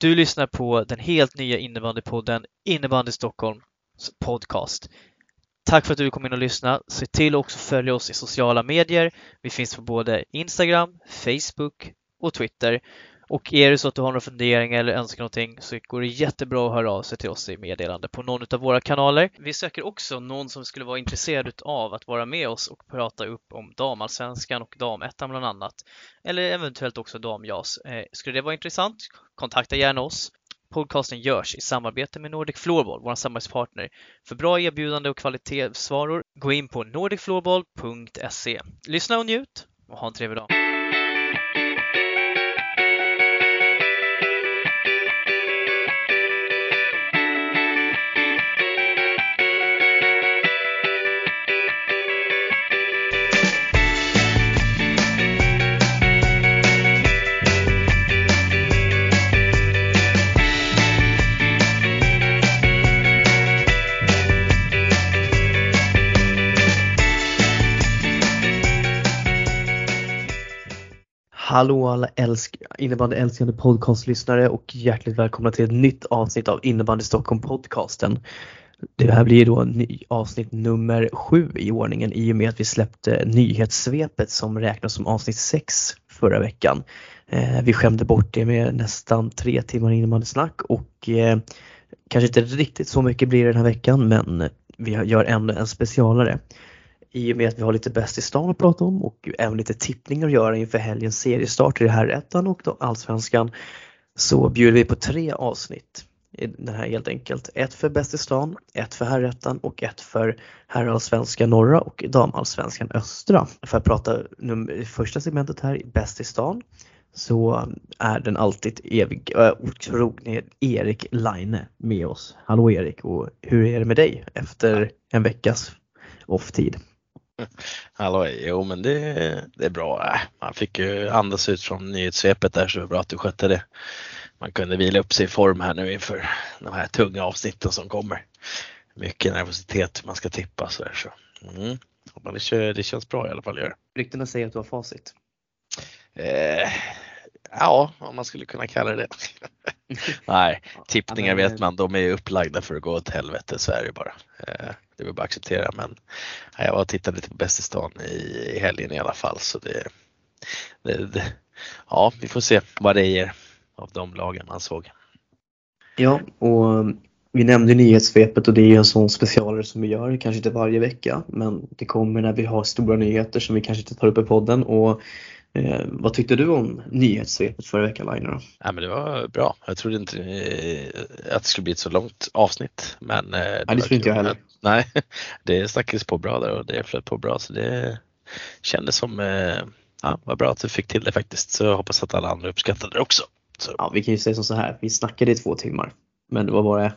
Du lyssnar på den helt nya innebandypodden Innebandy Stockholms podcast. Tack för att du kom in och lyssnade. Se till att också följa oss i sociala medier. Vi finns på både Instagram, Facebook och Twitter. Och är det så att du har några funderingar eller önskar någonting så går det jättebra att höra av sig till oss i meddelande på någon av våra kanaler. Vi söker också någon som skulle vara intresserad av att vara med oss och prata upp om damallsvenskan och damettan bland annat. Eller eventuellt också damjas. Eh, skulle det vara intressant? Kontakta gärna oss. Podcasten görs i samarbete med Nordic Floorball, vår samarbetspartner. För bra erbjudande och kvalitetsvaror, gå in på nordicfloorball.se. Lyssna och njut och ha en trevlig dag! Hallå alla älsk innebandyälskande podcastlyssnare och hjärtligt välkomna till ett nytt avsnitt av Innebandy Stockholm podcasten. Det här blir då ny, avsnitt nummer sju i ordningen i och med att vi släppte nyhetssvepet som räknas som avsnitt sex förra veckan. Eh, vi skämde bort det med nästan tre timmar innebandysnack och eh, kanske inte riktigt så mycket blir det den här veckan men vi gör ändå en specialare i och med att vi har lite bäst i stan att prata om och även lite tippningar att göra inför helgens seriestart i det här ettan och då allsvenskan så bjuder vi på tre avsnitt i den här helt enkelt. Ett för bäst i stan, ett för herrettan och ett för herrallsvenskan norra och damallsvenskan östra. För att prata num- första segmentet här, bäst i stan, så är den alltid evig, äh, otrogne Erik Laine med oss. Hallå Erik och hur är det med dig efter en veckas off-tid? Hallå, jo men det, det är bra. Äh, man fick ju andas ut från nyhetssvepet där så det var bra att du skötte det. Man kunde vila upp sig i form här nu inför de här tunga avsnitten som kommer. Mycket nervositet, man ska tippa så där så. Mm. Det, det känns bra i alla fall. Ryktena säger att du har facit. Eh, ja, om man skulle kunna kalla det det. Nej, tippningar vet man, de är upplagda för att gå åt helvete, så är det bara. Eh, det vill bara acceptera men jag var och tittade lite på Bäst i stan i helgen i alla fall så det, det, det, ja vi får se vad det ger av de lagen man såg. Ja och mm, vi nämnde nyhetssvepet och det är en sån specialare som vi gör, kanske inte varje vecka men det kommer när vi har stora nyheter som vi kanske inte tar upp i podden och Eh, vad tyckte du om nyhetssvepet förra veckan Liner? Då? Ja, men det var bra. Jag trodde inte eh, att det skulle bli ett så långt avsnitt. Men, eh, det, ja, det trodde inte jag heller. Nej, det snackades på bra där och det flöt på bra så det kändes som, eh, ja, var bra att du fick till det faktiskt. Så jag hoppas att alla andra uppskattade det också. Så. Ja, vi kan ju säga som så här, vi snackade i två timmar. Men det var bara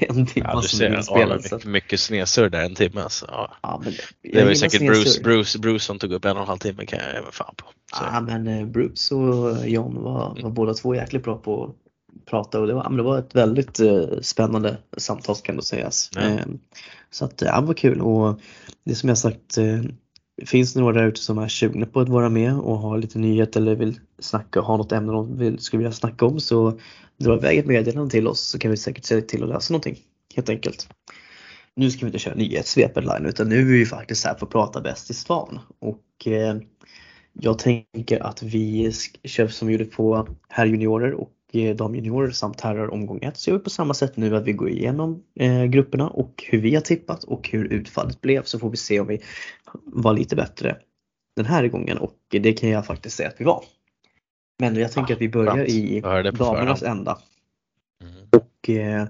en timme ja, du som ser, vi spelade. Ja, mycket, mycket snesur där en timme. Alltså. Ja. Ja, men Det var ju säkert Bruce, Bruce, Bruce som tog upp en och en halv timme kan jag även fan på. Så. Ja, men eh, Bruce och John var, var Mm. båda två jäkligt bra på att prata och det var, men det var ett väldigt eh, spännande samtal kan det sägas. Ja. Eh, så att ja, det var kul och det som jag sagt det Finns det några där ute som är sugna på att vara med och ha lite nyhet eller vill snacka och ha något ämne de vill, skulle vilja snacka om så dra iväg ett meddelande till oss så kan vi säkert se till att läsa någonting. Helt enkelt. Nu ska vi inte köra nyhetssvepet line utan nu är vi faktiskt här för att prata bäst i stan och eh, jag tänker att vi kör som vi gjorde på herrjuniorer och eh, damjuniorer samt herrar omgång 1 så gör vi på samma sätt nu att vi går igenom eh, grupperna och hur vi har tippat och hur utfallet blev så får vi se om vi var lite bättre den här gången och det kan jag faktiskt säga att vi var. Men jag tänker Ah, att vi börjar skönt. i damernas förhand. ända. Mm. Och eh,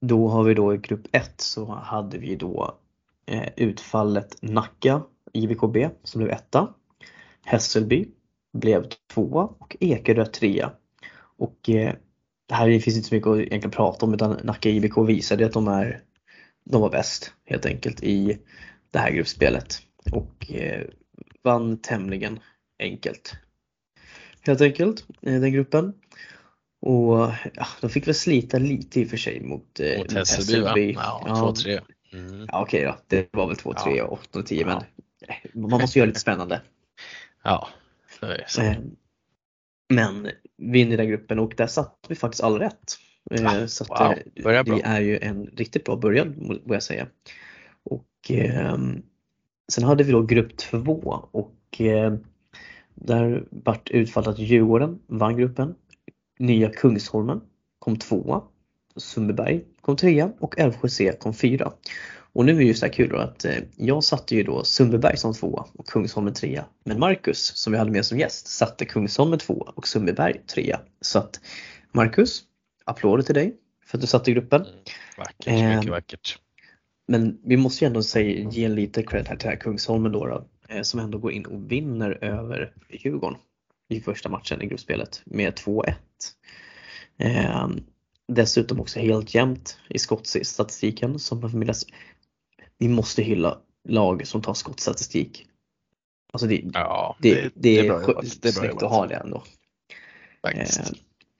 då har vi då i grupp 1 så hade vi då eh, utfallet Nacka IVKB som blev etta. Hässelby blev tvåa och Ekerö trea. Och eh, här finns inte så mycket att egentligen prata om utan Nacka IVK visade att de är de var bäst helt enkelt i det här gruppspelet och eh, vann tämligen enkelt. Helt enkelt, eh, den gruppen. Och ja, de fick väl slita lite i och för sig mot, eh, Mot Hässelby? Ja, Ja, 2-3. Mm. ja okej då, det var väl 2-3 Ja. och 8 och 10 men eh, man måste göra lite spännande. Ja, det är så. Eh, Men vinner den gruppen och där satt vi faktiskt all rätt. Ah, så wow, det, det är ju en riktigt bra början må jag säga. Och eh, sen hade vi då grupp 2 och eh, där vart utfallet att Djurgården vann gruppen. Nya Kungsholmen kom tvåa. Sundbyberg kom trea och Älvsjö kom fyra. Och nu är ju så här kul då att eh, jag satte ju då Sundbyberg som tvåa och Kungsholmen trea. Men Marcus som vi hade med som gäst satte Kungsholmen tvåa och Sundbyberg trea. Så att Marcus, applåder till dig för att du satte gruppen. Mm, vackert, mycket eh, vackert. Men vi måste ju ändå säga, ge lite cred här till här Kungsholmen då, då eh, som ändå går in och vinner över Djurgården i första matchen i gruppspelet med 2-1. Eh, dessutom också helt jämnt i skottstatistiken som har förmedlats. Vi måste hylla lag som tar skottstatistik. Alltså det, ja, det, det, det är, bra, det är snyggt att ha det ändå. Eh,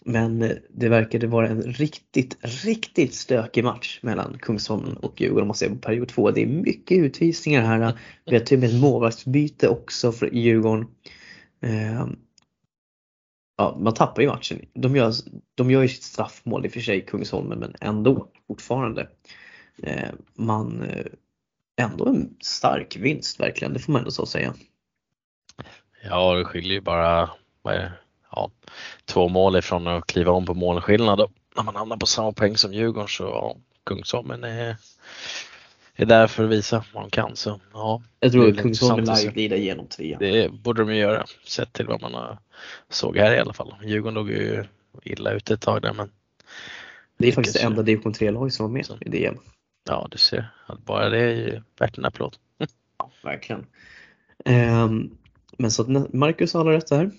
men eh, det verkade vara en riktigt, riktigt stökig match mellan Kungsholmen och Djurgården om man ser på period 2. Det är mycket utvisningar här. Vi har till och med ett målvaktsbyte också för Djurgården. Eh, ja, man tappar ju matchen. De gör, de gör ju sitt straffmål i och för sig, Kungsholmen, men ändå fortfarande. Eh, man, ändå en stark vinst verkligen, det får man ändå så säga. Ja, det skiljer ju bara, vad är det? Ja, två mål ifrån att kliva om på målskillnad. När man hamnar på samma poäng som Djurgården så ja, Kungsholmen är, är där för att visa vad de kan. Så, ja, jag tror att Kungsholmen lär ju glida igenom trean. Det borde de ju göra sett till vad man har såg här i alla fall. Djurgården låg ju illa ute ett tag där men det är faktiskt det enda division 3-lag som var med så. i DM. Ja du ser, bara det är ju värt en applåd. ja, verkligen. Um, men så att Marcus har alla rätt där.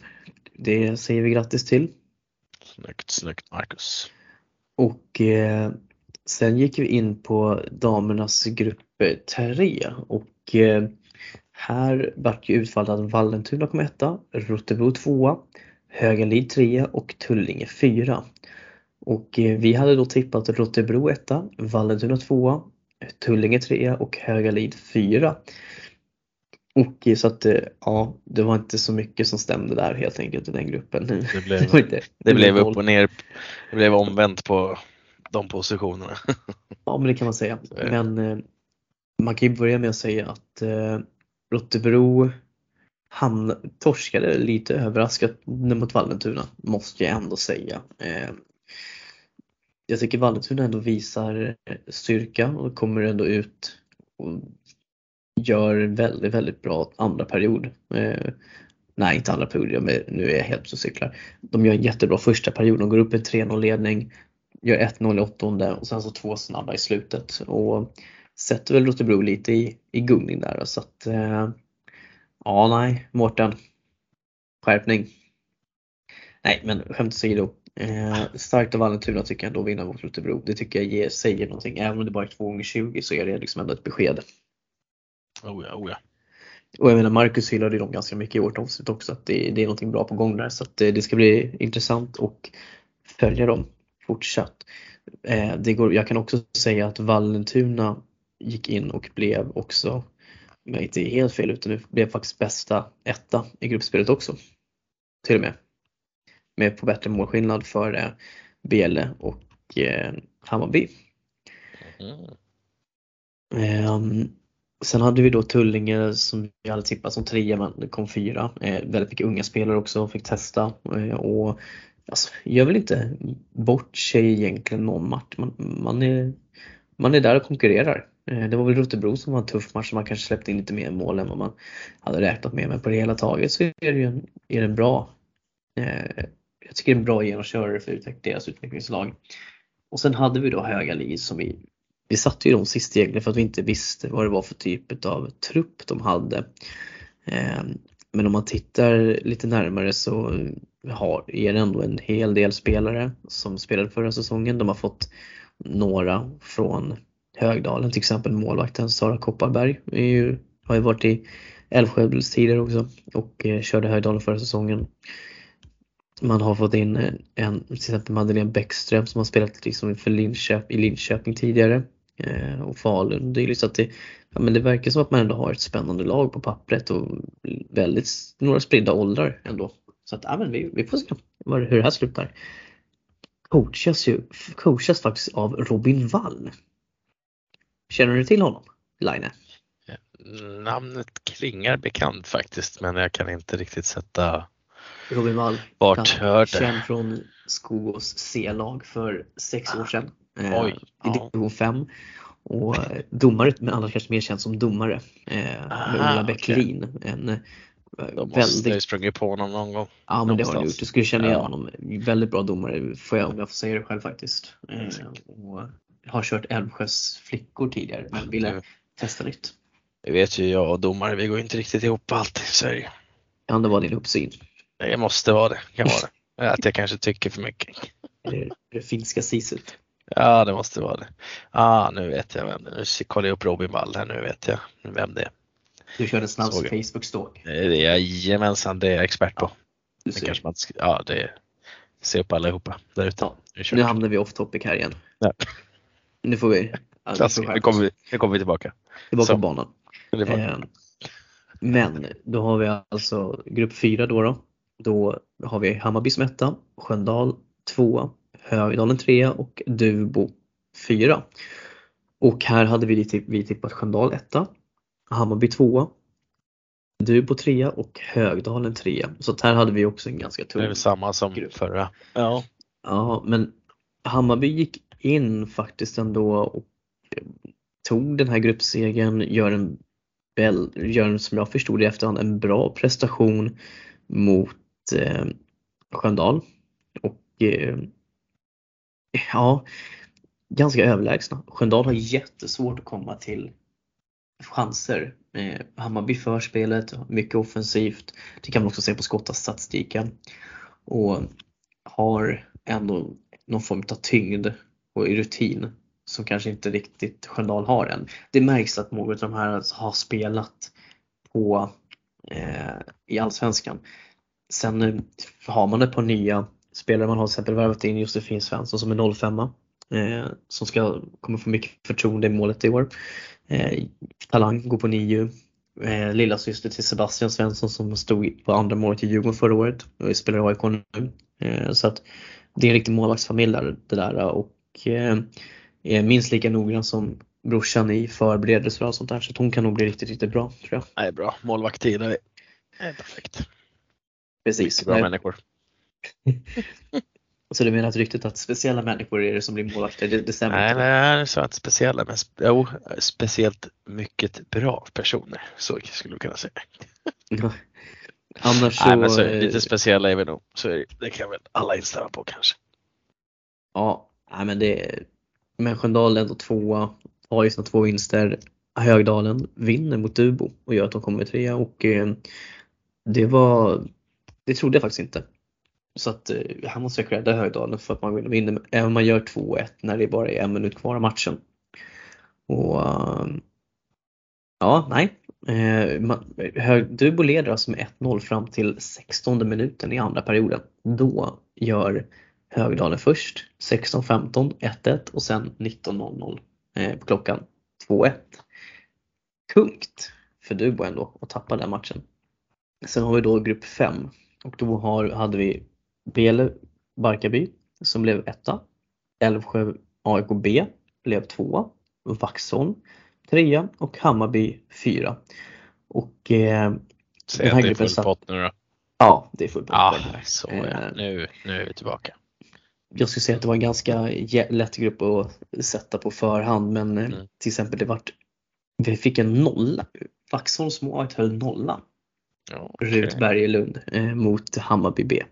Det säger vi grattis till. Snyggt, snyggt Marcus. Och eh, sen gick vi in på damernas grupp 3 och eh, här vart ju utfallet att Vallentuna kom etta, Rotebro tvåa, Högalid trea och Tullinge fyra. Och eh, vi hade då tippat Rotebro etta, Vallentuna tvåa, Tullinge trea och Högalid fyra. Och så att eh, ja, det var inte så mycket som stämde där helt enkelt i den gruppen. Det blev, det, det blev upp och ner, det blev omvänt på de positionerna. Ja men det kan man säga. Men eh, man kan ju börja med att säga att eh, Rottebro han torskade lite överraskat mot Vallentuna, måste jag ändå säga. Eh, jag tycker Vallentuna ändå visar styrka och kommer ändå ut och gör en väldigt, väldigt bra andra period. Eh, nej, inte andra period, nu är jag helt på cyklar. De gör en jättebra första period, de går upp i 3-0 ledning, gör 1-0 i åttonde och sen så två snabba i slutet. Och sätter väl Rotebro lite i, i gungning där. Så att, eh, ja, nej, Mårten. Skärpning. Nej, men skämt åsido. Eh, starkt av Vallentuna tycker jag ändå vinna mot Rotebro. Det tycker jag ger, säger någonting. Även om det bara är 2 gånger 20 så är det liksom ändå ett besked. Oh ja, oh ja. Och jag menar Marcus hyllade dem ganska mycket i vårt avsnitt också att det, det är någonting bra på gång där så att det, det ska bli intressant och följa dem fortsatt. Eh, det går, jag kan också säga att Vallentuna gick in och blev också, om jag inte är helt fel ute nu, blev faktiskt bästa etta i gruppspelet också. Till och med. Med på bättre målskillnad för eh, Bele och eh, Hammarby. Mm. Sen hade vi då Tullinge som vi hade tippat som trea men det kom fyra. Eh, väldigt mycket unga spelare också, fick testa eh, och alltså, gör väl inte bort sig egentligen någon match. Man, man, är, man är där och konkurrerar. Eh, det var väl Rotebro som var en tuff match som man kanske släppte in lite mer mål än vad man hade räknat med men på det hela taget så är det ju en, är det en bra eh, jag tycker det är en bra genomkörare för deras utvecklingslag. Och sen hade vi då Höga Li som vi vi satte ju dem sist egentligen för att vi inte visste vad det var för typ av trupp de hade. Ehm, men om man tittar lite närmare så har, är det ändå en hel del spelare som spelade förra säsongen. De har fått några från Högdalen, till exempel målvakten Sara Kopparberg är ju, har ju varit i Älvsjös tidigare också och eh, körde Högdalen förra säsongen. Man har fått in en, till exempel Madeleine Bäckström som har spelat liksom för Linköp, i Linköping tidigare. Eh, och Falun. Det, är liksom att det, ja, men det verkar som att man ändå har ett spännande lag på pappret och väldigt, några spridda åldrar ändå. Så att, ja, men vi, vi får se hur det här slutar. Coachas ju, coachas faktiskt av Robin Wall. Känner du till honom, Line? Namnet klingar bekant faktiskt men jag kan inte riktigt sätta Robin Wall. vart hör Känd från Skogås C-lag för sex år sedan. Oj, I ja. division 5. Och eh, domare, men annars kanske mer känd som domare. Eh, med Aha, Ola. Bäcklin. En eh, Då måste jag ju väldigt, sprungit på honom någon gång. ja men det har du gjort. Du skulle känna igen Ja. honom. Väldigt bra domare, får jag, om jag får säga det själv faktiskt. Mm. Eh, och har kört Älvsjös flickor tidigare men ville Nu, testa nytt. Det vet ju jag och domare, vi går inte riktigt ihop alltid i Sverige. Kan det vara din uppsyn? Det måste vara det, kan vara det. Att jag kanske tycker för mycket. Eller det finska siset? Ja, det måste vara det. Ah, nu vet jag vem det är. Nu kollar jag upp Robin Wall här, nu vet jag vem det är. Du körde en snabb Såg jag. Facebook-stalk. Jajamensan, det är jag expert på. Du Det kanske man ska, ja, det är, se upp allihopa där ute. Ja, Nu Nu hamnar vi off topic här igen. Ja. Nu får vi, ja, Klassiker. Nu skärpa kommer vi, nu kommer vi tillbaka. tillbaka Så. på banan. Eh, Men då har vi alltså grupp 4 då, då. Då har vi Hammarby som etta, Sköndal 2, Högdalen 3 och Dubo 4. Och här hade vi, tipp- vi tippat Sköndal 1, Hammarby 2, Dubo 3 och Högdalen 3. Så här hade vi också en ganska Det är tung väl samma som grupp. förra. Ja. Ja, men Hammarby gick in faktiskt ändå och eh, tog den här gruppsegern, gör en, gör en som jag förstod det i efterhand en bra prestation mot eh, Sköndal. Och eh, ja, ganska överlägsna. Sköndal har jättesvårt att komma till chanser. Eh, Hammarby för spelet, mycket offensivt. Det kan man också se på skottastatistiken. Och har ändå någon form av tyngd och rutin som kanske inte riktigt Sköndal har än. Det märks att många av de här alltså har spelat på eh, i Allsvenskan. Sen eh, har man ett par nya spelare. Man har till exempel värvat in Josefin Svensson som är 05 eh, som ska, kommer få mycket förtroende i målet i år. Eh, Talang går på NIU. Eh, lilla syster till Sebastian Svensson som stod på andra målet i Djurgården förra året och spelar i AIK nu. Eh, så att det är en riktig målvaktsfamilj där, det där och eh, är minst lika noggrann som brorsan i förberedelser och sånt där så att hon kan nog bli riktigt, riktigt bra tror jag. Det är bra. Målvaktstid är är perfekt. Precis. Bra Nej, människor. Så du menar att ryktet att speciella människor är det som blir målvakter, det, det stämmer Nej, inte? nej, det sa inte speciella, men sp- jo, speciellt mycket bra personer. Så skulle du kunna säga. Annars så, Nej, men så, eh, lite speciella är vi nog. Så är det, det kan väl alla instämma på kanske. Ja, nej, men det men Sköndal ändå tvåa, har ju sina två vinster. Högdalen vinner mot Dubo och gör att de kommer trea och eh, det var, det trodde jag faktiskt inte. Så att eh, här måste jag credda Högdalen för att man vinner, även om man gör 2-1 när det bara är en minut kvar av matchen. Och ehm, ja, nej. Eh, Dubo leder alltså med 1-0 fram till 16 minuten i andra perioden. Då gör Högdalen först 16-15, 1-1 och sen 19.00 eh, på klockan 2-1. Tungt för Dubo ändå att tappa den matchen. Sen har vi då grupp 5 och då har, hade vi Bele Barkarby som blev etta. Älvsjö AIK B blev tvåa. Vaxholm trea och Hammarby fyra. Och eh, Säg Den här att det är gruppen full satt- pott nu då. ja, det är full pott. Ja, så ja. Eh. Nu, nu är vi tillbaka. jag skulle säga att det var en ganska lätt grupp att sätta på förhand men eh, Mm. till exempel det vart vi fick en nolla. Vaxholms målvakt höll nollan. Ja, Rut okej. Bergelund eh, mot Hammarby B.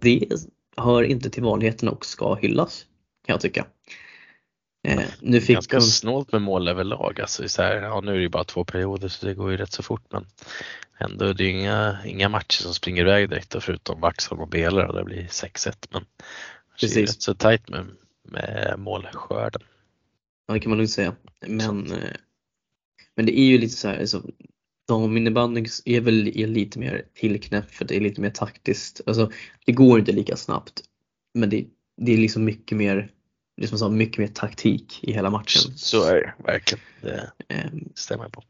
Det hör inte till vanligheterna och ska hyllas kan jag tycka. Eh, nu fick Ganska hon, snålt med mål överlag. Alltså, så här, ja, nu är det ju bara två perioder så det går ju rätt så fort men ändå är det ju inga, inga matcher som springer iväg direkt förutom Vaxholm och Belare och det blir 6-1 men det är Precis. rätt så tajt med, med målskörden. ja, det kan man nog säga. Men, eh, men det är ju lite så här, alltså, daminnebandyn är väl är lite mer tillknäppt för det är lite mer taktiskt. Alltså, det går inte lika snabbt. Men det, det är liksom mycket mer, det är som jag sa, mycket mer taktik i hela matchen. Så är det verkligen. Det Eh, stämmer jag på.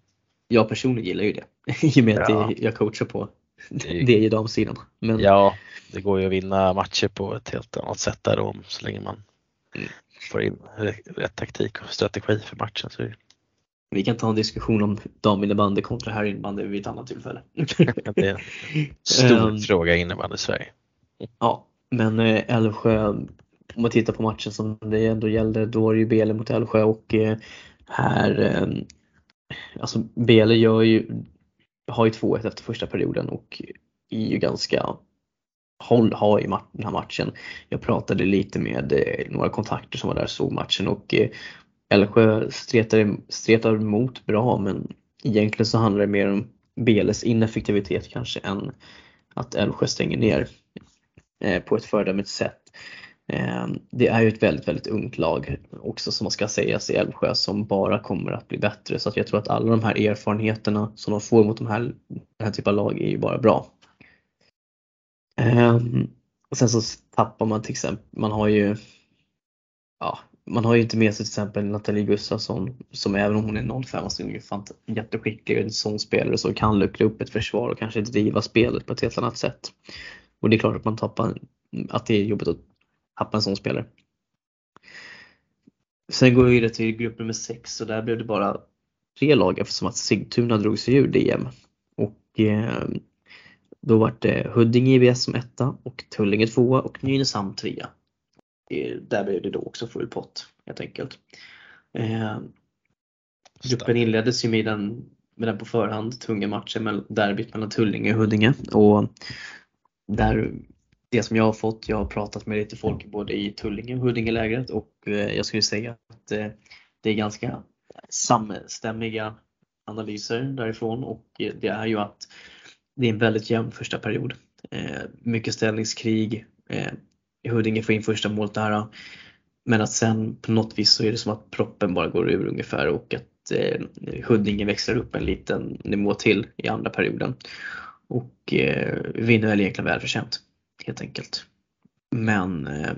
jag personligen gillar ju det. I och med att Ja. det, jag coachar på det, det är ju damsidan. Men, Ja, det går ju att vinna matcher på ett helt annat sätt där om så länge man Mm. får in rätt taktik och strategi för matchen. Så Vi kan ta en diskussion om daminnebandy kontra herrinnebandy vid ett annat tillfälle. det är en stor Ehm. fråga innebandy Sverige. Ja, men eh, Älvsjö, om man tittar på matchen som det ändå gällde, då var det ju Bele mot Älvsjö och eh, här, eh, alltså Bele gör ju, har ju 2-1 efter första perioden och är ju ganska håll har i den här matchen. Jag pratade lite med eh, några kontakter som var där och såg matchen och Älvsjö stretar, stretar emot bra men egentligen så handlar det mer om Beles ineffektivitet kanske än att Älvsjö stänger ner eh, på ett föredömligt sätt. Eh, det är ju ett väldigt, väldigt ungt lag också som man ska sägas i Älvsjö som bara kommer att bli bättre. Så att jag tror att alla de här erfarenheterna som de får mot de här, den här typen av lag är ju bara bra. Eh, och sen så tappar man till exempel, man har ju ja, man har ju inte med sig till exempel Nathalie Gustafsson som även om hon är 05 så alltså är hon ju fant- jätteskicklig och en sån spelare som kan luckra upp ett försvar och kanske driva spelet på ett helt annat sätt. Och det är klart att man tappar, att det är jobbigt att tappa en sån spelare. Sen går vi vidare till grupp nummer 6 och där blev det bara tre lag eftersom att Sigtuna drog sig ur DM. Och eh, då var det Huddinge IBS som etta och Tullinge tvåa och Nynäshamn trea. Där blev det då också full pott helt enkelt. Eh, gruppen inleddes ju med den, med den på förhand tunga matchen, derbyt mellan Tullinge och Huddinge. Och där, det som jag har fått, jag har pratat med lite folk både i Tullinge och Huddinge-lägret och eh, jag skulle säga att eh, det är ganska samstämmiga analyser därifrån och det är ju att det är en väldigt jämn första period. Eh, mycket ställningskrig. Huddinge får in första målet där. Men att sen på något vis så är det som att proppen bara går ur ungefär och att eh, Huddinge växlar upp en liten nivå till i andra perioden. Och eh, vinner väl egentligen välförtjänt helt enkelt. Men eh,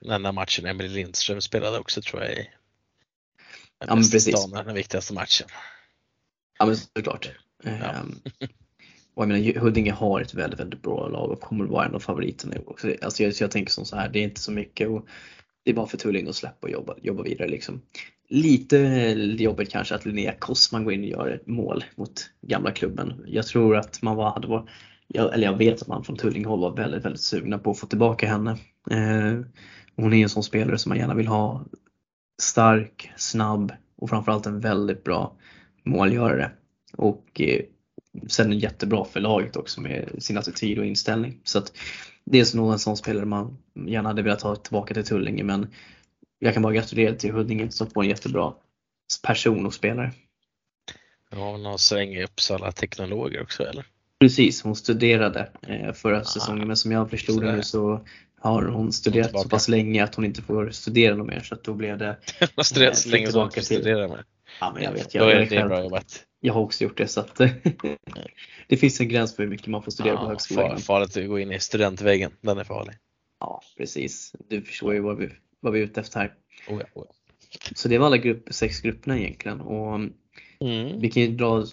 Den där matchen Emelie Lindström spelade också tror jag i Ja, men precis. damen, den viktigaste matchen. Ja men såklart. Ja. Och jag menar Huddinge har ett väldigt, väldigt bra lag och kommer vara en av favoriterna. också. Alltså jag, så jag tänker som så här, det är inte så mycket och det är bara för Tullinge att släppa och jobba, jobba vidare liksom. Lite jobbigt kanske att Linnea Kossman går in och gör ett mål mot gamla klubben. Jag tror att man var, hade varit, jag, eller jag vet att man från Tullingehåll var väldigt, väldigt sugna på att få tillbaka henne. Eh, hon är en sån spelare som man gärna vill ha stark, snabb och framförallt en väldigt bra målgörare. Och eh, sen jättebra för laget också med sin attityd och inställning. Så att det är nog en sån spelare man gärna hade velat ha tillbaka till Tullinge men jag kan bara gratulera till Huddinge som får en jättebra person och spelare. Var väl någon sväng i Uppsala teknologer också eller? Precis, hon studerade eh, förra Ah, säsongen men som jag förstod det nu så har hon studerat så pass länge att hon inte får studera något mer så att då blev det, Vad studerat så fick länge som man får studera med. Ja men jag vet, jag, bra jobbat. jag har också gjort det så att det finns en gräns för hur mycket man får studera på Ja, högskolan. far, farligt att gå in i studentväggen, den är farlig. Ja precis, du förstår ju vad vi, vad vi är ute efter här. Oh ja, oh ja. Så det var alla grupp, sex grupperna egentligen och Mm. vi kan ju dra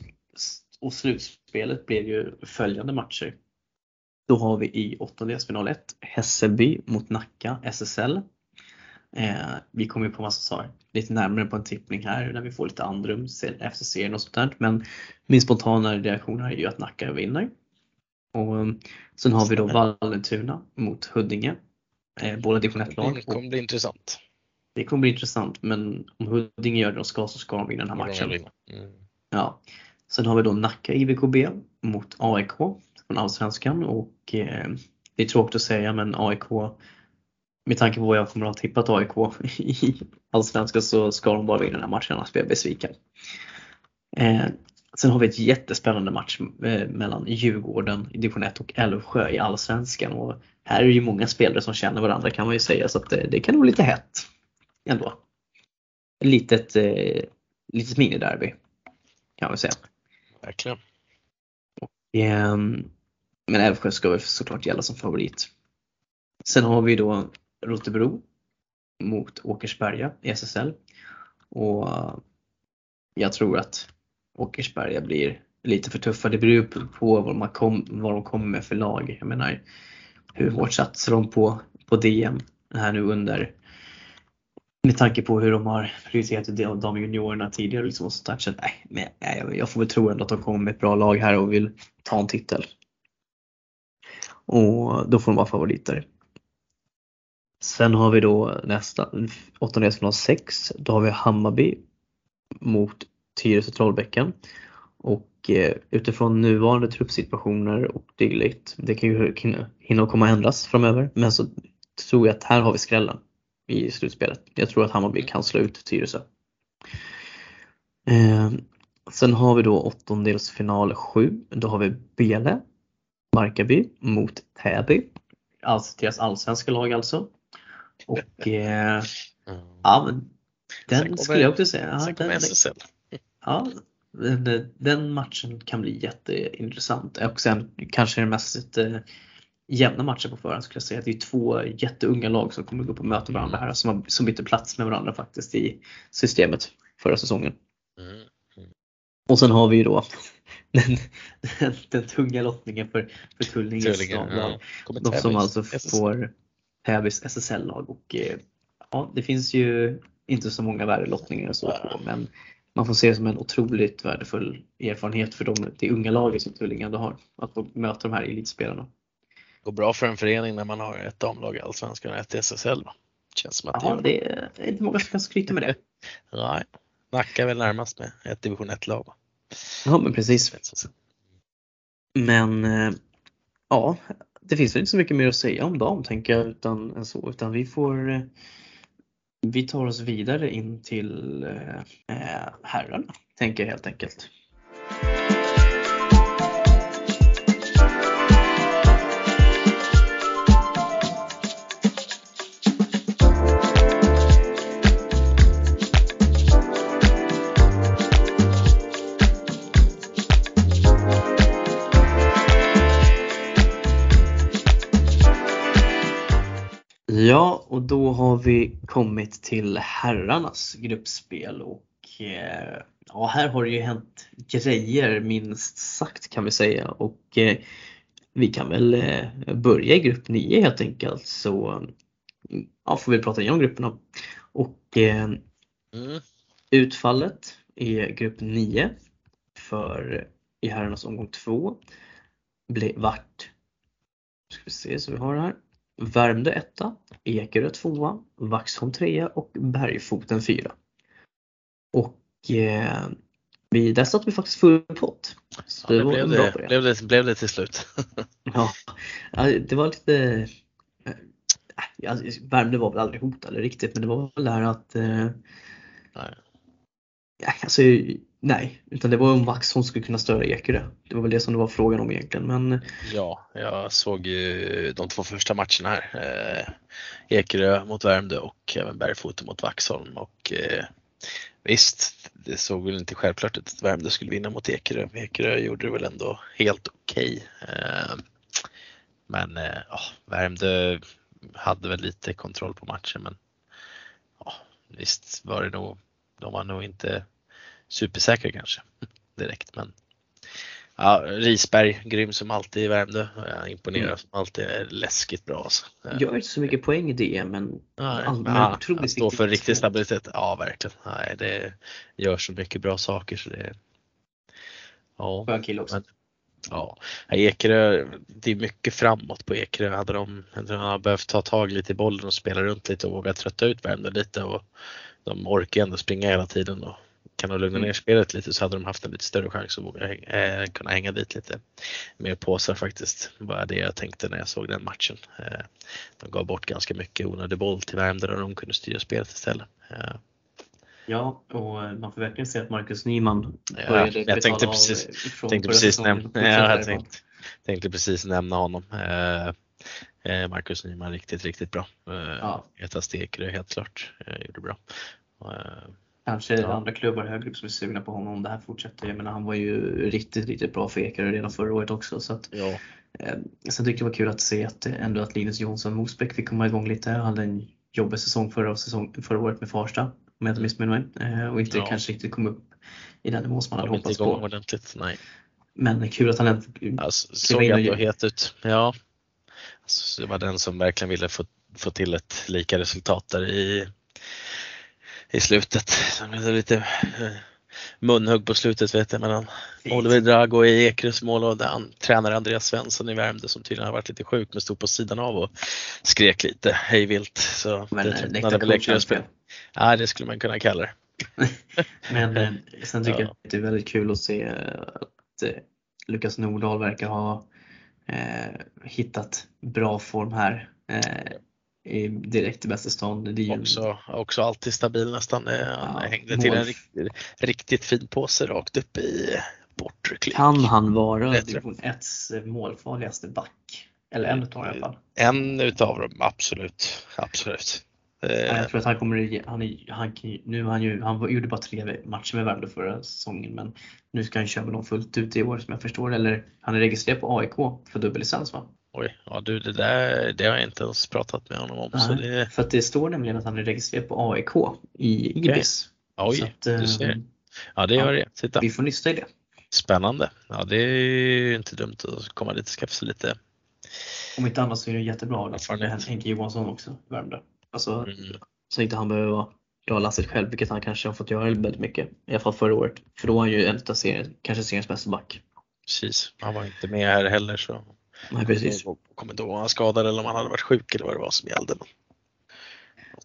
och slutspelet blev ju följande matcher. Då har vi i åttondelsfinal 1 Hässelby mot Nacka SSL. Eh, vi kommer ju på massa saker lite närmare på en tippning här när vi får lite andrum efter serien och sånt där. Men min spontana reaktion här är ju att Nacka vinner. Och eh, sen har vi då. Vallentuna mot Huddinge. Eh, båda division 1-lag. Det kommer bli intressant. Det kommer bli intressant men om Huddinge gör det de ska så ska de vinna den här matchen. Mm. Ja. Sen har vi då Nacka IVKB mot AIK från Allsvenskan och eh, det är tråkigt att säga men AIK med tanke på vad jag kommer att ha tippat AIK i Allsvenskan så ska de bara vinna den här matchen annars blir jag besviken. Eh, sen har vi ett jättespännande match eh, mellan Djurgården i division 1 och Älvsjö i Allsvenskan och här är det ju många spelare som känner varandra kan man ju säga så att det, det kan nog bli lite hett ändå. Litet, eh, litet miniderby kan man säga. Verkligen. Ehm, Men Älvsjö ska väl såklart gälla som favorit. Sen har vi då Rotebro mot Åkersberga i SSL. Och jag tror att Åkersberga blir lite för tuffa. Det beror på vad, man kom, vad de kommer med för lag. Jag menar, hur hårt satsar de på, på DM här nu under med tanke på hur de har prioriterat de juniorerna tidigare liksom och sånt där. Så nej, nej, jag får väl tro ändå att de kommer med ett bra lag här och vill ta en titel. Och då får de vara favoriter. Sen har vi då nästa, åttondelsfinal 6. Då har vi Hammarby mot Tyresö Trollbäcken. Och eh, utifrån nuvarande truppsituationer och dylikt, det kan ju hinna komma ändras framöver, men så tror jag att här har vi skrällen i slutspelet. Jag tror att Hammarby kan slå ut Tyresö. Eh, sen har vi då åttondelsfinal 7. Då har vi Bele, Markaby mot Täby. Alltså deras allsvenska lag alltså. Och eh, ja, men den skulle jag också säga. Ja, den, SSL. Ja, den, den, matchen kan bli jätteintressant. Och sen kanske den mest eh, jämna matcher på förhand skulle jag säga. Det är två jätteunga lag som kommer gå på möte varandra här som, har, som bytte plats med varandra faktiskt i systemet förra säsongen. Mm. Mm. Och sen har vi ju då den, den, den tunga lottningen för, för Tullinges ja. De som alltså får Täbys SSL-lag och eh, ja, det finns ju inte så många värre lottningar så på men man får se det som en otroligt värdefull erfarenhet för de, det unga laget som Tullinge ändå har. Att få möta de här elitspelarna går bra för en förening när man har ett damlag i Allsvenskan och ett i SSL. Känns som att ja, det, är, det är inte många som kan skryta med det. Nej, Nacka är väl närmast med ett division 1-lag. Ja, men precis. Men eh, ja, det finns väl inte så mycket mer att säga om dem tänker jag utan, än så, utan vi får eh, vi tar oss vidare in till eh, eh herrarna, tänker jag helt enkelt. Ja, och då har vi kommit till herrarnas gruppspel och eh, ja, här har det ju hänt grejer minst sagt kan vi säga och eh, vi kan väl eh, börja i grupp 9 helt enkelt så ja, får vi prata igenom grupperna. Och mm. utfallet i grupp 9 för i herrarnas omgång 2 vart, ska vi se så vi har det här, Värmdö etta, Ekerö tvåa, Vaxholm trea och Bergfoten fyra. Och eh, vi, där satte vi faktiskt full pott. Så ja, det, blev, det, blev, det, blev det till slut. ja, det var lite ja, Värmdö var väl aldrig hotade riktigt men det var väl det här att eh, Nej. Alltså, Nej, utan det var om Vaxholm skulle kunna störa Ekerö. Det var väl det som det var frågan om egentligen. Men... Eh, ja, jag såg ju de två första matcherna här. Eh, Ekerö mot Värmdö och även Bergfoto mot Vaxholm. Och, eh, visst, det såg väl inte självklart ut att Värmdö skulle vinna mot Ekerö. Ekerö gjorde det väl ändå helt okej. Okay. Eh, men eh, Värmdö hade väl lite kontroll på matchen men ja, visst var det nog, de var nog inte supersäkra kanske direkt. Men ja, Risberg, grym som alltid i Värmdö. Jag imponerar mm. som alltid, är läskigt bra. Alltså. Gör inte så mycket poäng i det men allmänt otroligt Står för riktig stabilitet. Ja verkligen. Nej, det gör så mycket bra saker så det Ja. Skön kille också. Men, ja, Ekerö, det är mycket framåt på Ekerö. Hade de, de har behövt ta tag lite i bollen och spela runt lite och våga trötta ut Värmdö lite och de orkar ändå springa hela tiden och kan de lugna ner mm. spelet lite så hade de haft en lite större chans att våga, äh, kunna hänga dit lite mer påsar faktiskt. Bara det jag tänkte när jag såg den matchen. Äh, de gav bort ganska mycket onödig boll till Värmdö och de kunde styra spelet istället. Äh. Ja, och man får verkligen se att Marcus Nyman ja, jag tänkte precis, tänkte precis, näm ja, jag tänkte, tänkte precis nämna honom. Marcus Nyman riktigt, riktigt bra. Ja. Eta Stekerö helt klart gjorde bra. Kanske ja. andra klubbar högre upp som är sugna på honom om det här fortsätter. Jag menar, han var ju riktigt, riktigt bra för Ekerö redan förra året också. Så att, ja. eh, sen tycker jag det var kul att se att, ändå att Linus Jonsson Mosbäck fick komma igång lite. Han hade en jobbig säsong förra, säsong, förra året med Farsta om jag inte missminner mig. Eh, och inte ja. kanske riktigt kom upp i den nivå som man hade hoppats på. ordentligt, nej. Men kul att han inte alltså, såg ändå het ut. Ja. Alltså, det var den som verkligen ville få, få till ett lika resultat där i, i slutet. Blev det lite eh, munhugg på slutet vet jag mellan Oliver Drago i Ekerös mål och han, tränare Andreas Svensson i Värmdö som tydligen har varit lite sjuk men stod på sidan av och skrek lite hejvilt. Så men det tröttnade väl Ekerös Ja, det skulle man kunna kalla det. men eh, sen tycker ja. jag att det är väldigt kul att se att eh, Lukas Nordahl verkar ha eh, hittat bra form här. Eh, direkt i bästa stånd. Är också, också alltid stabil nästan. Han ja, hängde till en riktigt, riktigt fin påse rakt upp i bortre klick. Kan han vara division 1 målfarligaste back? Eller en utav dem i alla fall. En utav dem, absolut. absolut. Jag tror att han kommer, han, är, han, nu han, ju, han gjorde bara tre matcher med Värmdö förra säsongen men nu ska han köra med dem fullt ut i år som jag förstår Eller han är registrerad på AIK för dubbellicens va? Oj, ja du det där det har jag inte ens pratat med honom om. Nej, så det... För att det står nämligen att han är registrerad på AIK i Ibis. Okay. Oj, att, du ser. Ja det gör ja, det. Titta. Vi får nysta i det. Spännande. Ja det är ju inte dumt att komma dit och skaffa sig lite Om inte annat så är det jättebra att Henke Johansson också, Värmdö. Alltså, mm. Så inte han behöver dra lasset själv, vilket han kanske har fått göra väldigt mycket. I alla fall förra året. För då var han ju en av serien, kanske seriens bästa back. Precis, han var inte med här heller så Nej, precis. Jag kommer inte ihåg om han skadade eller om han hade varit sjuk eller vad det var som gällde.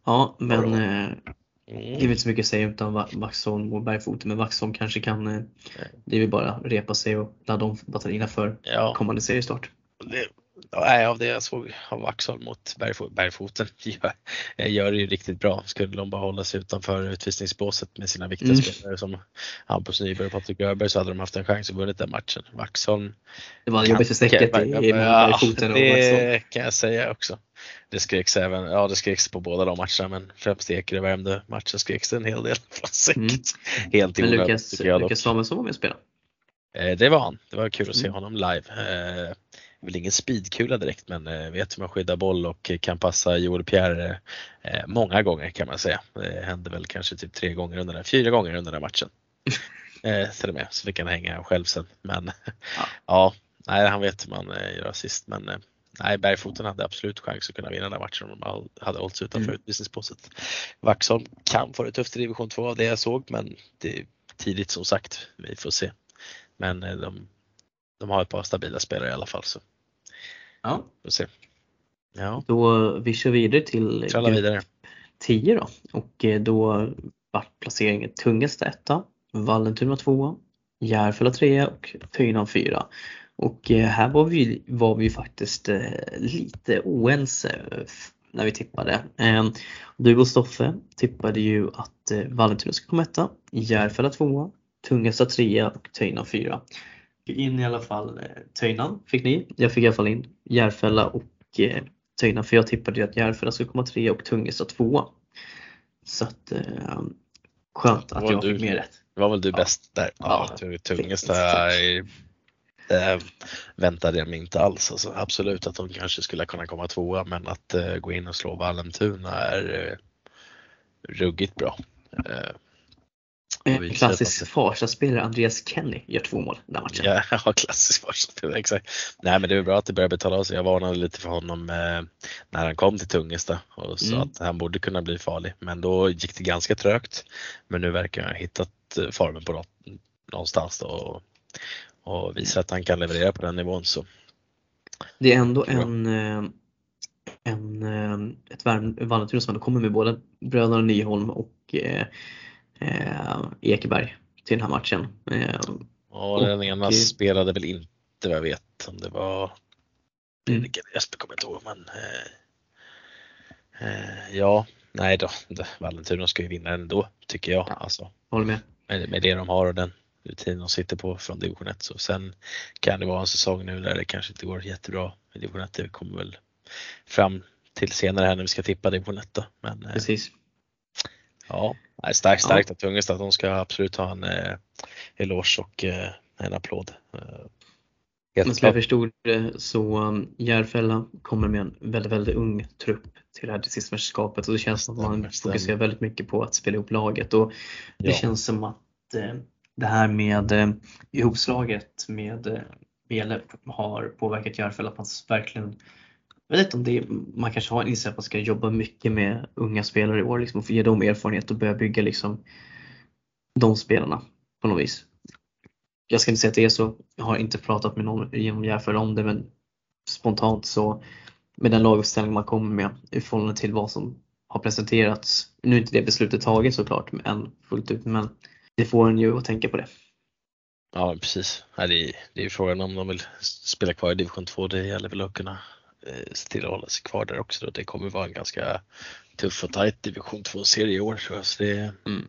Ja, men eh, mm. det är inte så mycket att säga utan Vaxholm och Bergfoten, men Vaxholm kanske kan, eh, det är väl bara repa sig och ladda om batterierna för ja. kommande seriestart. Det, Nej, av det jag såg av Vaxholm mot Bergfot, Bergfoten gör, gör det ju riktigt bra. Skulle de bara hålla sig utanför utvisningsbåset med sina viktiga mm. spelare som Hampus Nyberg och Patrik Öberg så hade de haft en chans att vinna den matchen. Vaxholm. Det var jobbigt för strecket i, i Bergfoten och Det kan jag säga också. Det skreks även, ja det skreks på båda de matcherna men främst Ekerö Värmdö matchen skreks det en hel del från säcket. Mm. Helt Men Lukas, Lukas Samuelsson var med och spelade? Eh, det var han. Det var kul att se mm. honom live. Eh, väl ingen speedkula direkt men eh, vet hur man skyddar boll och kan passa Joel Pierre eh, många gånger kan man säga. Det hände väl kanske typ tre gånger under den, fyra gånger under den matchen. Eh, till och med, så fick han hänga själv sen. Men ja, ja nej, han vet hur man gör assist men nej, Bergfoten hade absolut chans att kunna vinna den matchen om de hade hållit sig utanför mm. utvisningsbåset. Vaxholm kan få det tufft i division 2 av det jag såg men det är tidigt som sagt. Vi får se. Men de de har ett par stabila spelare i alla fall. Så. Ja. Får se. Ja. Då vi kör vidare till vidare. 10 då och eh, då vart placeringen Tungaste etta, Vallentuna 2, Järfälla 3 och Töjnan 4. Och eh, här var vi, var vi faktiskt eh, lite oense när vi tippade. Du och Stoffe tippade ju att Vallentuna skulle komma etta, Järfälla 2, Tungasta 3 och Töjnan 4 fick in i alla fall eh, Töjnan, fick ni. Jag fick i alla fall in Järfälla och eh, Töjnan för jag tippade att Järfälla skulle komma tre och Tungesta tvåa. Så att eh, skönt att jag du, fick med rätt. Var väl du bäst där? Ja, ja Tungesta äh, väntade jag mig inte alls. Alltså, absolut att de kanske skulle kunna komma tvåa men att äh, gå in och slå Vallentuna är äh, ruggigt bra. Äh, en klassisk Farsta-spelare, Andreas Kenny, gör två mål den matchen. Ja, klassisk Farsta-spelare, exakt. Nej men det är bra att det börjar betala av sig. Jag varnade lite för honom eh, när han kom till Tungesta och sa mm. att han borde kunna bli farlig. Men då gick det ganska trögt. Men nu verkar han ha hittat eh, formen på något, någonstans då och, och visar att han kan leverera på den nivån. Så. Det är ändå en, eh, en, eh, ett Vallentuna som kommer med både bröderna Nyholm och eh, Ekeberg till den här matchen. Eh, ja, den ena och, spelade väl inte vad jag vet om det var Fredrik mm. eller Jesper kommer jag inte ihåg men eh, eh, ja, nej då, Vallentuna ska ju vinna ändå tycker jag. Ja, alltså, håller med. med. Med det de har och den rutin de sitter på från division 1. Så sen kan det vara en säsong nu där det kanske inte går jättebra i division 1. Det kommer väl fram till senare här när vi ska tippa division 1 då. Men, eh, Precis. Ja, starkt, starkt ja. att Tungestad. De ska absolut ha en eh, eloge och eh, en applåd. Eh, Men som jag förstod det så um, Järfälla kommer med en väldigt, väldigt ung trupp till det här distriktsmästerskapet och det känns som att man fokuserar väldigt mycket på att spela ihop laget och det ja. känns som att eh, det här med eh, ihopslaget med eh, Bele har påverkat Järfälla att man verkligen jag vet inte om det är, man kanske har en inställning att man ska jobba mycket med unga spelare i år liksom, och få ge dem erfarenhet och börja bygga liksom, de spelarna på något vis. Jag ska inte säga att det är så. Jag har inte pratat med någon genom Järfälla om det men spontant så med den laguppställning man kommer med i förhållande till vad som har presenterats. Nu är inte det beslutet taget såklart än fullt ut men det får en ju att tänka på det. Ja precis. det, är, det är frågan om de vill spela kvar i division 2. Det gäller väl att kunna se till att hålla sig kvar där också. Det kommer vara en ganska tuff och tajt division 2-serie i år tror jag. Så det, mm.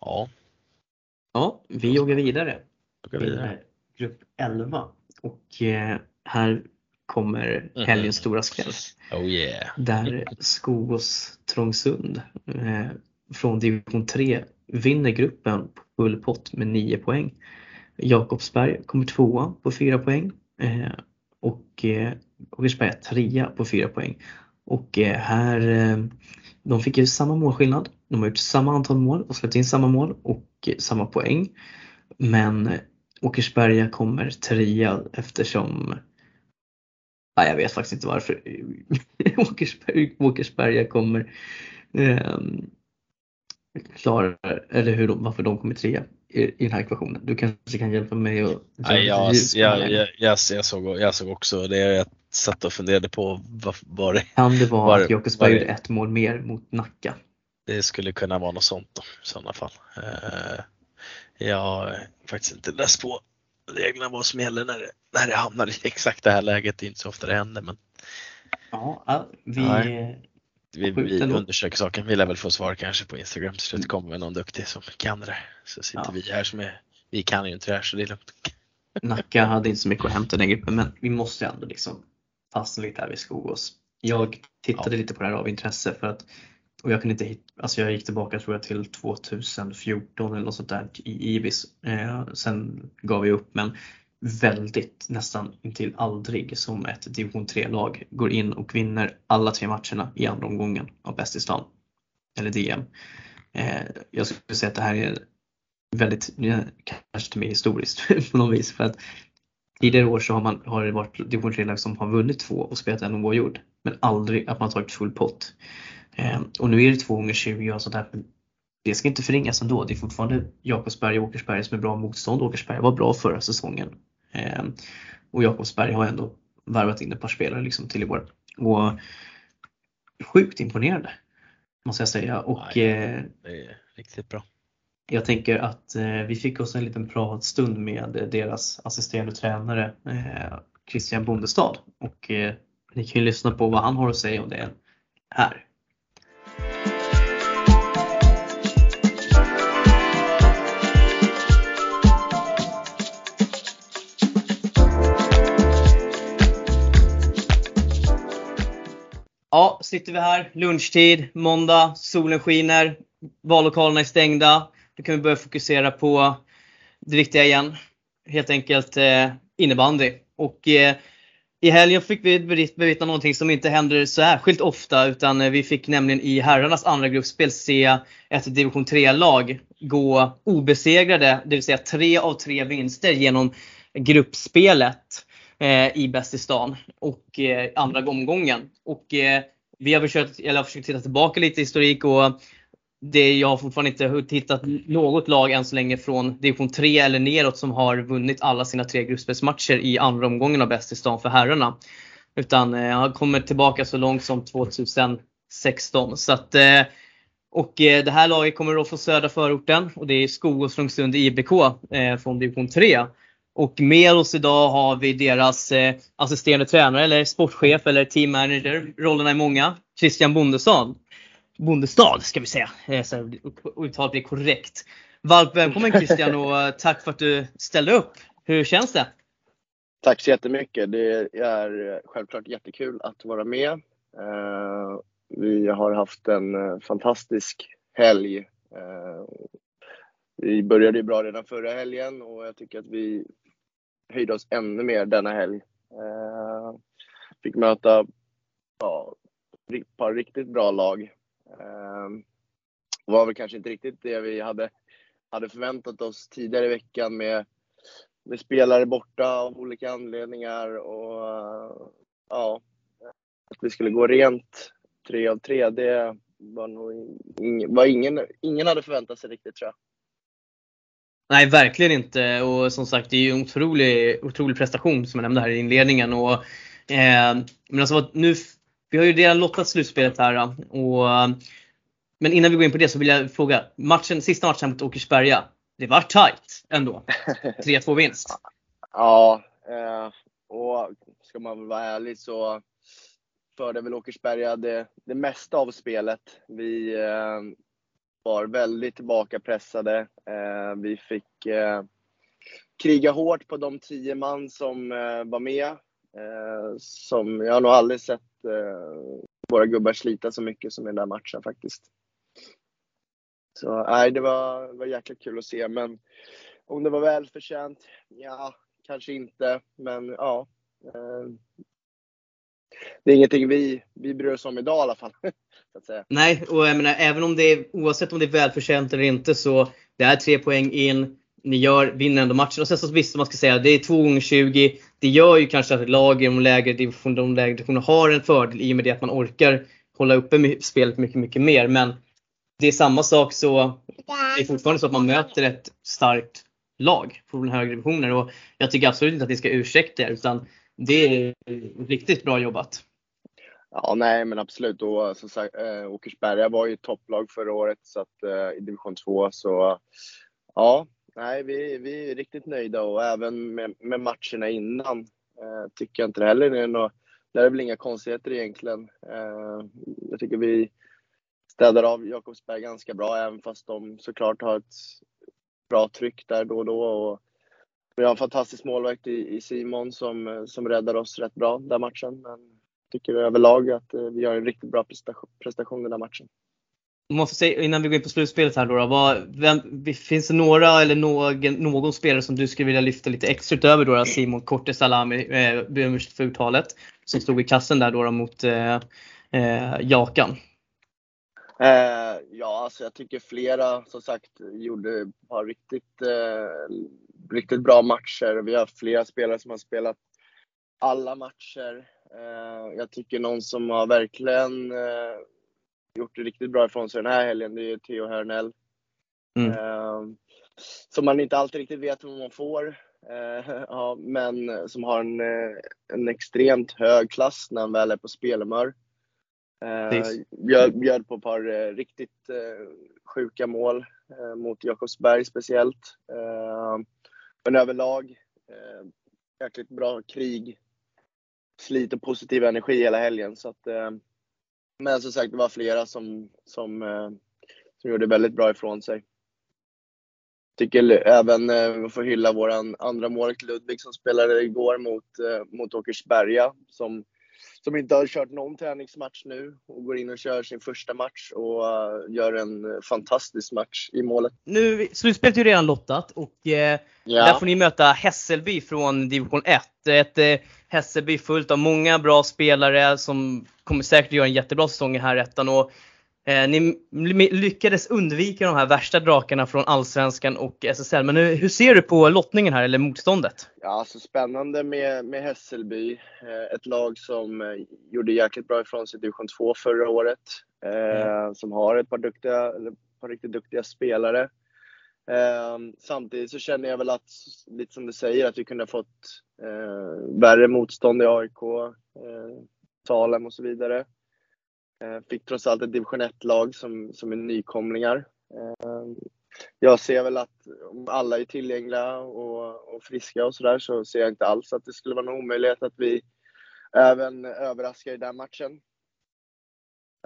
Ja. Ja, vi joggar vidare. Joggar vidare. Grupp 11 och eh, här kommer mhm. helgens stora skräll. Oh yeah. Där Skogås Trångsund eh, från division 3 vinner gruppen på full pott med 9 poäng. Jakobsberg kommer tvåa på 4 poäng eh, och eh, Åkersberga trea på 4 poäng. Och eh, här, eh, de fick ju samma målskillnad. De har gjort samma antal mål och släppt in samma mål och eh, samma poäng. Men Åkersberga kommer trea eftersom Nej, jag vet faktiskt inte varför Åkersberga, Åkersberga kommer eh, klara, eller hur de, varför de kommer trea i, i den här ekvationen. Du kanske kan hjälpa mig att Nej, jag, jag, jag, jag, såg, jag såg också det. Jag satt och funderade på vad, vad det Kan det vara var, att Åkersberg gjorde ett mål mer mot Nacka? Det skulle kunna vara något sånt då, i sådana fall. Uh, jag har faktiskt inte läst på reglerna vad som gäller när det, när det hamnar i exakt det här läget. Det är inte så ofta det händer men Ja, vi, vi, vi undersöker saken. Vi lär väl få svar kanske på Instagram så det kommer någon duktig som kan det. Så sitter ja. vi här som är, vi kan ju inte det här så det är lugnt. Nacka hade inte så mycket att hämta i den gruppen men vi måste ändå liksom fastna lite här vid Skogås. Jag tittade ja. lite på det här av intresse för att och jag kunde inte hitta, alltså jag gick tillbaka tror jag till 2014 eller något sånt där i Ibis. Eh, sen gav jag upp men väldigt, nästan intill aldrig som ett division 3-lag går in och vinner alla tre matcherna i andra omgången av Bäst i stan. Eller DM. Eh, jag skulle säga att det här är väldigt, kanske till och med historiskt på något vis. För att tidigare år så har, man, har det varit division 3-lag som har vunnit två och spelat en oavgjord. Men aldrig att man tagit full pott. Eh, och nu är det två gånger 20 och sånt där. Det ska inte förringas ändå. Det är fortfarande Jakobsberg och Åkersberg som är bra motstånd. Åkersberg var bra förra säsongen. Eh, och Jakobsberg har ändå varvat in ett par spelare liksom till i år. Och sjukt imponerande måste jag säga. Och, ja, eh, det är riktigt bra. Jag tänker att vi fick oss en liten pratstund med deras assisterande tränare Christian Bondestad och ni kan ju lyssna på vad han har att säga om det här. Ja, sitter vi här, lunchtid, måndag, solen skiner, vallokalerna är stängda. Då kan vi börja fokusera på det viktiga igen. Helt enkelt eh, innebandy. Och eh, i helgen fick vi bevittna någonting som inte händer särskilt ofta utan eh, vi fick nämligen i herrarnas andra gruppspel se ett division 3-lag gå obesegrade, det vill säga tre av tre vinster genom gruppspelet eh, i Bäst i stan och eh, andra omgången. Och eh, vi har försökt, eller har försökt titta tillbaka lite i historik och det, jag har fortfarande inte hittat något lag än så länge från division 3 eller neråt som har vunnit alla sina tre gruppspelsmatcher i andra omgången av Bäst i stan för herrarna. Utan eh, har kommit tillbaka så långt som 2016. Så att, eh, och eh, det här laget kommer då från södra förorten och det är Skogås Långsund IBK eh, från division 3. Och med oss idag har vi deras eh, assisterande tränare eller sportchef eller team manager. Rollerna är många. Christian Bondestad. Bondestad ska vi säga, eh, så uttalet blir korrekt. Varmt välkommen Christian och eh, tack för att du ställde upp. Hur känns det? Tack så jättemycket. Det är självklart jättekul att vara med. Eh, vi har haft en fantastisk helg. Vi började ju bra redan förra helgen och jag tycker att vi höjde oss ännu mer denna helg. Eh, fick möta ja, ett par riktigt bra lag. Eh, var väl kanske inte riktigt det vi hade, hade förväntat oss tidigare i veckan med, med spelare borta av olika anledningar och ja, att vi skulle gå rent tre av tre, det var nog ing, var ingen, ingen hade förväntat sig riktigt tror jag. Nej, verkligen inte. Och som sagt, det är ju en otrolig, otrolig prestation som jag nämnde här i inledningen. Och, eh, men alltså, nu, vi har ju redan lottat slutspelet här. Och, men innan vi går in på det så vill jag fråga. Matchen, sista matchen mot Åkersberga. Det var tight ändå. 3-2 vinst. ja, eh, och ska man vara ärlig så förde väl Åkersberga det, det mesta av spelet. Vi eh, var väldigt tillbakapressade. Eh, vi fick eh, kriga hårt på de tio man som eh, var med. Eh, som jag har nog aldrig sett eh, våra gubbar slita så mycket som i den där matchen faktiskt. Så nej, det var, var jäkligt kul att se. Men om det var välförtjänt? Ja, kanske inte. Men ja. Eh, det är ingenting vi, vi bryr oss om idag i alla fall. Så att säga. Nej, och jag menar även om det är, oavsett om det är välförtjänt eller inte så det är tre poäng in. Ni gör, vinner ändå matchen. Och sen så visst, man ska säga, det är 2 gånger 20 Det gör ju kanske att lag i de lägre divisionerna, de lägre divisionerna har en fördel i och med det att man orkar hålla uppe spelet mycket, mycket mer. Men det är samma sak så det är fortfarande så att man möter ett starkt lag på den högre divisionen. och jag tycker absolut inte att det ska ursäkta er utan det är riktigt bra jobbat. Ja, nej men absolut. Och som sagt, eh, Åkersberga var ju topplag förra året så att, eh, i division 2. Så ja, nej, vi, vi är riktigt nöjda och även med, med matcherna innan eh, tycker jag inte det heller är något, det är väl inga konstigheter egentligen. Eh, jag tycker vi städar av Jakobsberg ganska bra även fast de såklart har ett bra tryck där då och då. Och vi har en fantastisk målvakt i, i Simon som, eh, som räddar oss rätt bra den matchen. Men jag tycker överlag att eh, vi gör en riktigt bra prestation, prestation den här matchen. Måste säga, innan vi går in på slutspelet här då, då vad, vem, finns det några eller någon, någon spelare som du skulle vilja lyfta lite extra utöver då, Simon Korte Salami, eh, om för uttalet, som stod i kassen där då, då mot eh, eh, Jakan? Eh, ja, alltså jag tycker flera som sagt gjorde ett par riktigt, eh, riktigt bra matcher. Vi har flera spelare som har spelat alla matcher. Eh, jag tycker någon som har verkligen eh, gjort det riktigt bra ifrån sig den här helgen, det är Theo Hörnell. Mm. Eh, som man inte alltid riktigt vet vad man får. Ja, men som har en, en extremt hög klass när han väl är på spelhumör. Bjöd, bjöd på ett par riktigt sjuka mål mot Jakobsberg speciellt. Men överlag jäkligt bra krig slit och positiv energi hela helgen. Så att, eh, men som sagt, det var flera som, som, eh, som gjorde väldigt bra ifrån sig. Tycker även eh, vi får hylla våran andra målvakt Ludvig som spelade igår mot, mot Åkersberga. Som, som inte har kört någon träningsmatch nu och går in och kör sin första match och gör en fantastisk match i målet. Nu, slutspelet är ju redan lottat och eh, ja. där får ni möta Hässelby från division 1. Ett eh, Hässelby fullt av många bra spelare som kommer säkert göra en jättebra säsong i här ettan. Och, eh, ni lyckades undvika de här värsta drakarna från Allsvenskan och SSL. Men hur, hur ser du på lottningen här, eller motståndet? Ja, alltså spännande med, med Hässelby. Eh, ett lag som eh, gjorde jäkligt bra ifrån sig i division 2 förra året. Eh, mm. Som har ett par, duktiga, ett par riktigt duktiga spelare. Eh, samtidigt så känner jag väl att, lite som du säger, att vi kunde ha fått eh, värre motstånd i AIK, Salem och så vidare. Eh, fick trots allt ett division 1-lag som, som är nykomlingar. Ehm, jag ser väl att om alla är tillgängliga och, och friska och sådär så ser jag inte alls att det skulle vara någon omöjlighet att vi även överraskar i den matchen.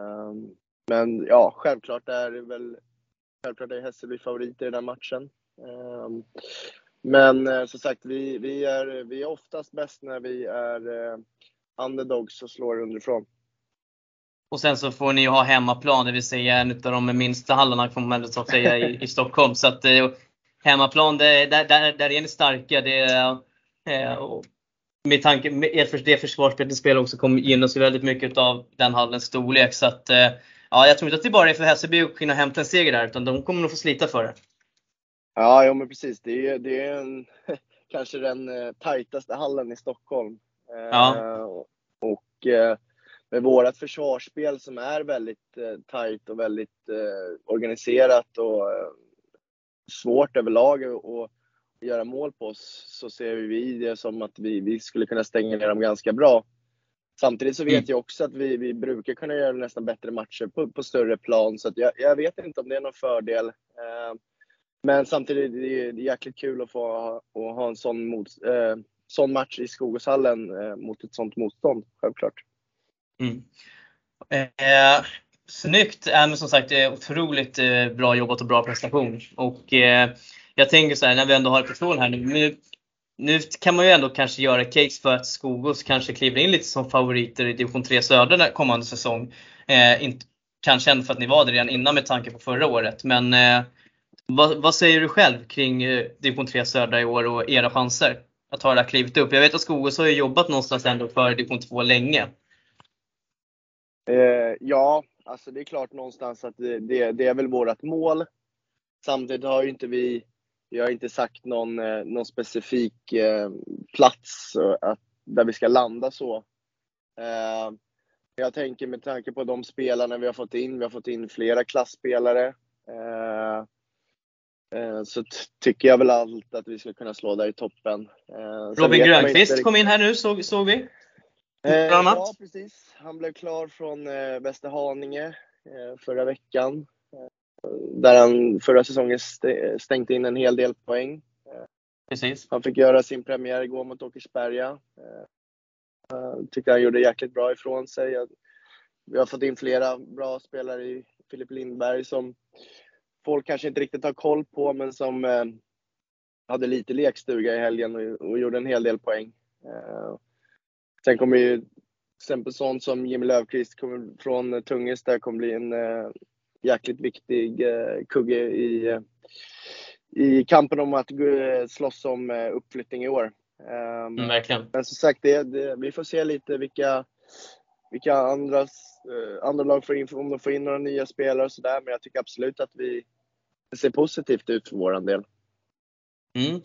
Ehm, men ja, självklart är det väl Självklart är Hässelby favoriter i den matchen. Ehm, men eh, som sagt, vi, vi, är, vi är oftast bäst när vi är eh, underdogs och slår underifrån. Och sen så får ni ju ha hemmaplan, det vill säga en av de minsta hallarna får man så säga i, i Stockholm. Så att eh, hemmaplan, det, där, där, där är ni starka. Det, eh, med tanke på det försvarsspelet ni spelar också kommer gynnas väldigt mycket av den hallens storlek. Så att, eh, ja, jag tror inte att det bara är för Hässelby att kunna hämta en seger där, utan de kommer nog få slita för det. Ja, ja men precis. Det är, det är en, kanske den eh, tajtaste hallen i Stockholm. Ja. Eh, och eh, med vårt försvarsspel som är väldigt eh, tajt och väldigt eh, organiserat och eh, svårt överlag att göra mål på oss så ser vi det som att vi, vi skulle kunna stänga ner dem ganska bra. Samtidigt så vet Mm. jag också att vi, vi brukar kunna göra nästan bättre matcher på, på större plan så jag, jag vet inte om det är någon fördel. Eh, men samtidigt är det, det är jäkligt kul att få att ha en sån, mot, eh, sån match i Skogåshallen eh, mot ett sånt motstånd, självklart. Mm. Eh, snyggt! Äh, men som sagt, otroligt eh, bra jobbat och bra prestation. Och eh, jag tänker så här, när vi ändå har förtroende här nu, nu. Nu kan man ju ändå kanske göra case för att Skogås kanske kliver in lite som favoriter i division 3 södra kommande säsong. Eh, inte, kanske ändå för att ni var det redan innan med tanke på förra året. Men eh, vad, vad säger du själv kring eh, division 3 södra i år och era chanser att ta det här klivet upp? Jag vet att Skogås har ju jobbat någonstans ändå för division 2 länge. Eh, ja, alltså det är klart någonstans att det, det, det är väl vårt mål. Samtidigt har ju inte vi, vi har inte sagt någon, eh, någon specifik eh, plats att, där vi ska landa så. Eh, jag tänker med tanke på de spelarna vi har fått in, vi har fått in flera klassspelare. Eh, eh, så tycker jag väl allt att vi ska kunna slå där i toppen. Eh, Robin Grönqvist inte kom in här nu såg, såg vi. Eh, annat. ja, precis. Han blev klar från eh, Västerhaninge eh, förra veckan. Eh, där han förra säsongen st- stängt in en hel del poäng. Precis. Han fick göra sin premiär igår mot Åkersberga. Eh, jag tycker han gjorde jäkligt bra ifrån sig. Jag- Vi har fått in flera bra spelare i Filip Lindberg som folk kanske inte riktigt har koll på, men som eh, hade lite lekstuga i helgen och, och gjorde en hel del poäng. Eh, sen kommer ju till exempel sånt som Jimmy Löfqvist kommer från Tunges där kommer bli en eh, jäkligt viktig eh, kugge i, eh, i kampen om att gå- slåss om eh, uppflyttning i år. Eh, Mm, verkligen. men som sagt, det, det, vi får se lite vilka, vilka andra, eh, andra lag får in, om de får in några nya spelare och sådär. Men jag tycker absolut att vi ser positivt ut för vår del. Mm.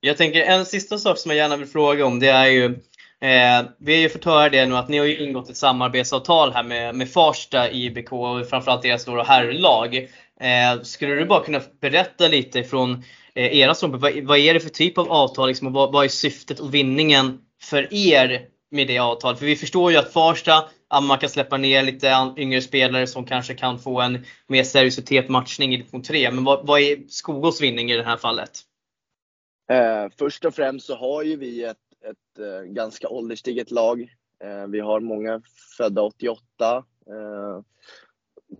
Jag tänker en sista sak som jag gärna vill fråga om det är ju eh, Vi har ju fått höra det nu att ni har ju ingått ett samarbetsavtal här med, med Farsta IBK och framförallt deras stora herrlag. Eh, skulle du bara kunna berätta lite från eh, era ståndpunkt, vad, vad är det för typ av avtal liksom, och vad, vad är syftet och vinningen för er med det avtalet? För vi förstår ju att Farsta, ja, man kan släppa ner lite yngre spelare som kanske kan få en mer seriositet matchning i division 3. Men vad, vad är Skogås vinning i det här fallet? Eh, först och främst så har ju vi ett, ett eh, ganska ålderstiget lag. Eh, vi har många födda 88. Eh,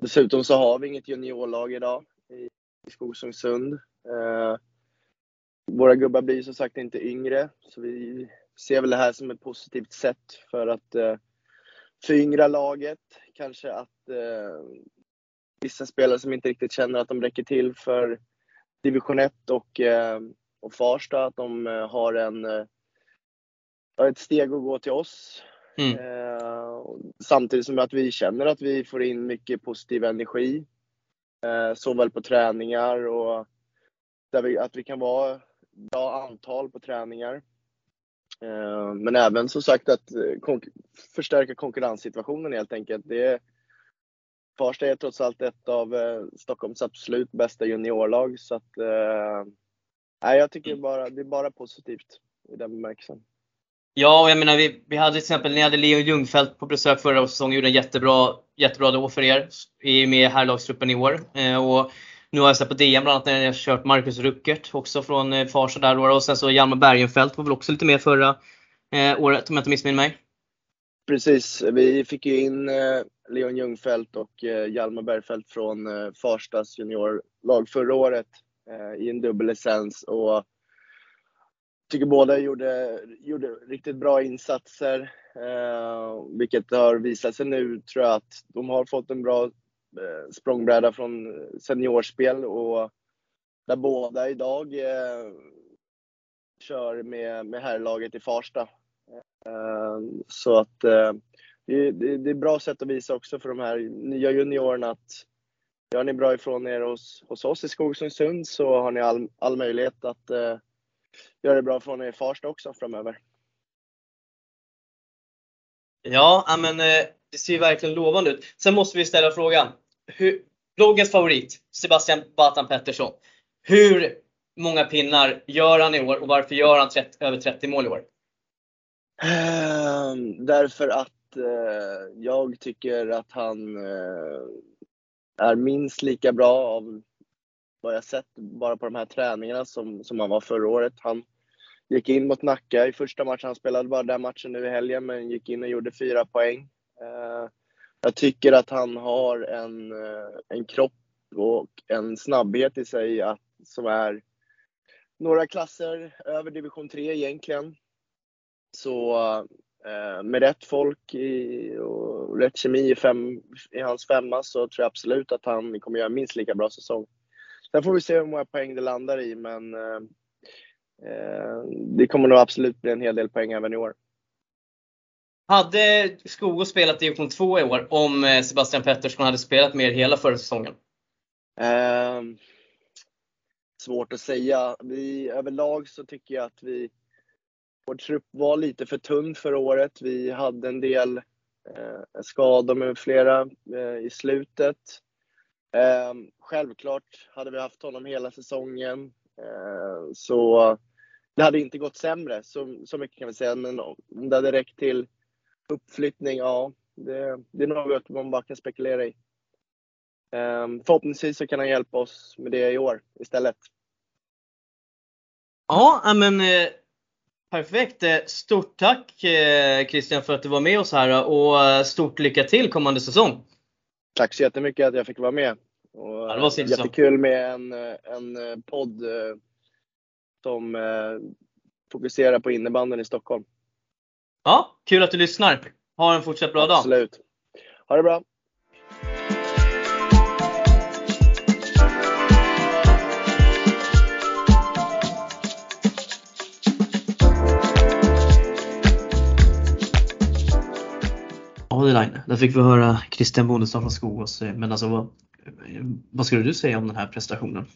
dessutom så har vi inget juniorlag idag i, i Eh, våra gubbar blir som sagt inte yngre, så vi ser väl det här som ett positivt sätt för att eh, föryngra laget. Kanske att eh, vissa spelare som inte riktigt känner att de räcker till för division 1 och eh, och Farsta att de eh, har en, eh, ett steg att gå till oss. Mm. Eh, samtidigt som att vi känner att vi får in mycket positiv energi. Eh, såväl på träningar och där vi, att vi kan vara bra antal på träningar. Eh, men även som sagt att konk- förstärka konkurrenssituationen helt enkelt. Det Farsta är trots allt ett av eh, Stockholms absolut bästa juniorlag. Så att, eh, Nej, jag tycker bara, det är bara positivt i den bemärkelsen. Ja, och jag menar vi, vi hade till exempel, ni hade Leon Ljungfelt på besök förra säsongen, gjorde en jättebra, jättebra då för er. Är med i herrlagstruppen i år. Eh, och nu har jag sett på DM bland annat när jag har kört Marcus Ruckert också från eh, Farsta där då. Och sen så Hjalmar Bergenfeldt var väl också lite med förra eh, året om jag inte missminner mig. Precis, vi fick ju in eh, Leon Ljungfelt och eh, Hjalmar Bergfeldt från eh, Farstas juniorlag förra året eh, i en dubbellicens och tycker båda gjorde, gjorde riktigt bra insatser. Eh, vilket har visat sig nu tror jag att de har fått en bra eh, språngbräda från seniorspel och där båda idag eh, kör med, med herrlaget i Farsta. Eh, så att eh, det, det, det är ett bra sätt att visa också för de här nya juniorerna att gör ni bra ifrån er hos, hos oss i Skogsundsund så har ni all, all möjlighet att eh, göra det bra från er i Farsta också framöver. Ja, men eh, det ser ju verkligen lovande ut. Sen måste vi ställa frågan. Hur, bloggens favorit, Sebastian Batan Pettersson. Hur många pinnar gör han i år och varför gör han 30, över 30 mål i år? Ehm, därför att eh, jag tycker att han eh, är minst lika bra av vad jag sett bara på de här träningarna som, som han var förra året. Han gick in mot Nacka i första matchen. Han spelade bara den matchen nu i helgen, men gick in och gjorde fyra poäng. Eh, jag tycker att han har en, eh, en kropp och en snabbhet i sig att, som är några klasser över division 3 egentligen. Så eh, med rätt folk i, och rätt kemi i, fem, i hans femma så tror jag absolut att han kommer göra minst lika bra säsong. Sen får vi se hur många poäng det landar i, men eh, eh det kommer nog absolut bli en hel del poäng även i år. Hade Skogås spelat i division 2 i år om eh, Sebastian Pettersson hade spelat mer hela förra säsongen? Eh, svårt att säga. Vi, överlag så tycker jag att vi, vår trupp var lite för tunn förra året. Vi hade en del eh, skador med flera eh, i slutet. Eh, självklart hade vi haft honom hela säsongen eh, så det hade inte gått sämre, så, så mycket kan vi säga. Men om det hade räckt till uppflyttning, ja, det, det är något man bara kan spekulera i. Ehm, förhoppningsvis så kan han hjälpa oss med det i år istället. Ja, men eh, perfekt. Eh, stort tack eh, Christian för att du var med oss här och eh, stort lycka till kommande säsong. Tack så jättemycket att jag fick vara med. Och ja, det var jättekul med en, en podd som fokuserar på innebanden i Stockholm. Ja, kul att du lyssnar. Ha en fortsatt bra dag. Absolut. Ha det bra. Line. Där fick vi höra Christian Bondestad från Skogås. Men alltså vad, vad skulle du säga om den här prestationen?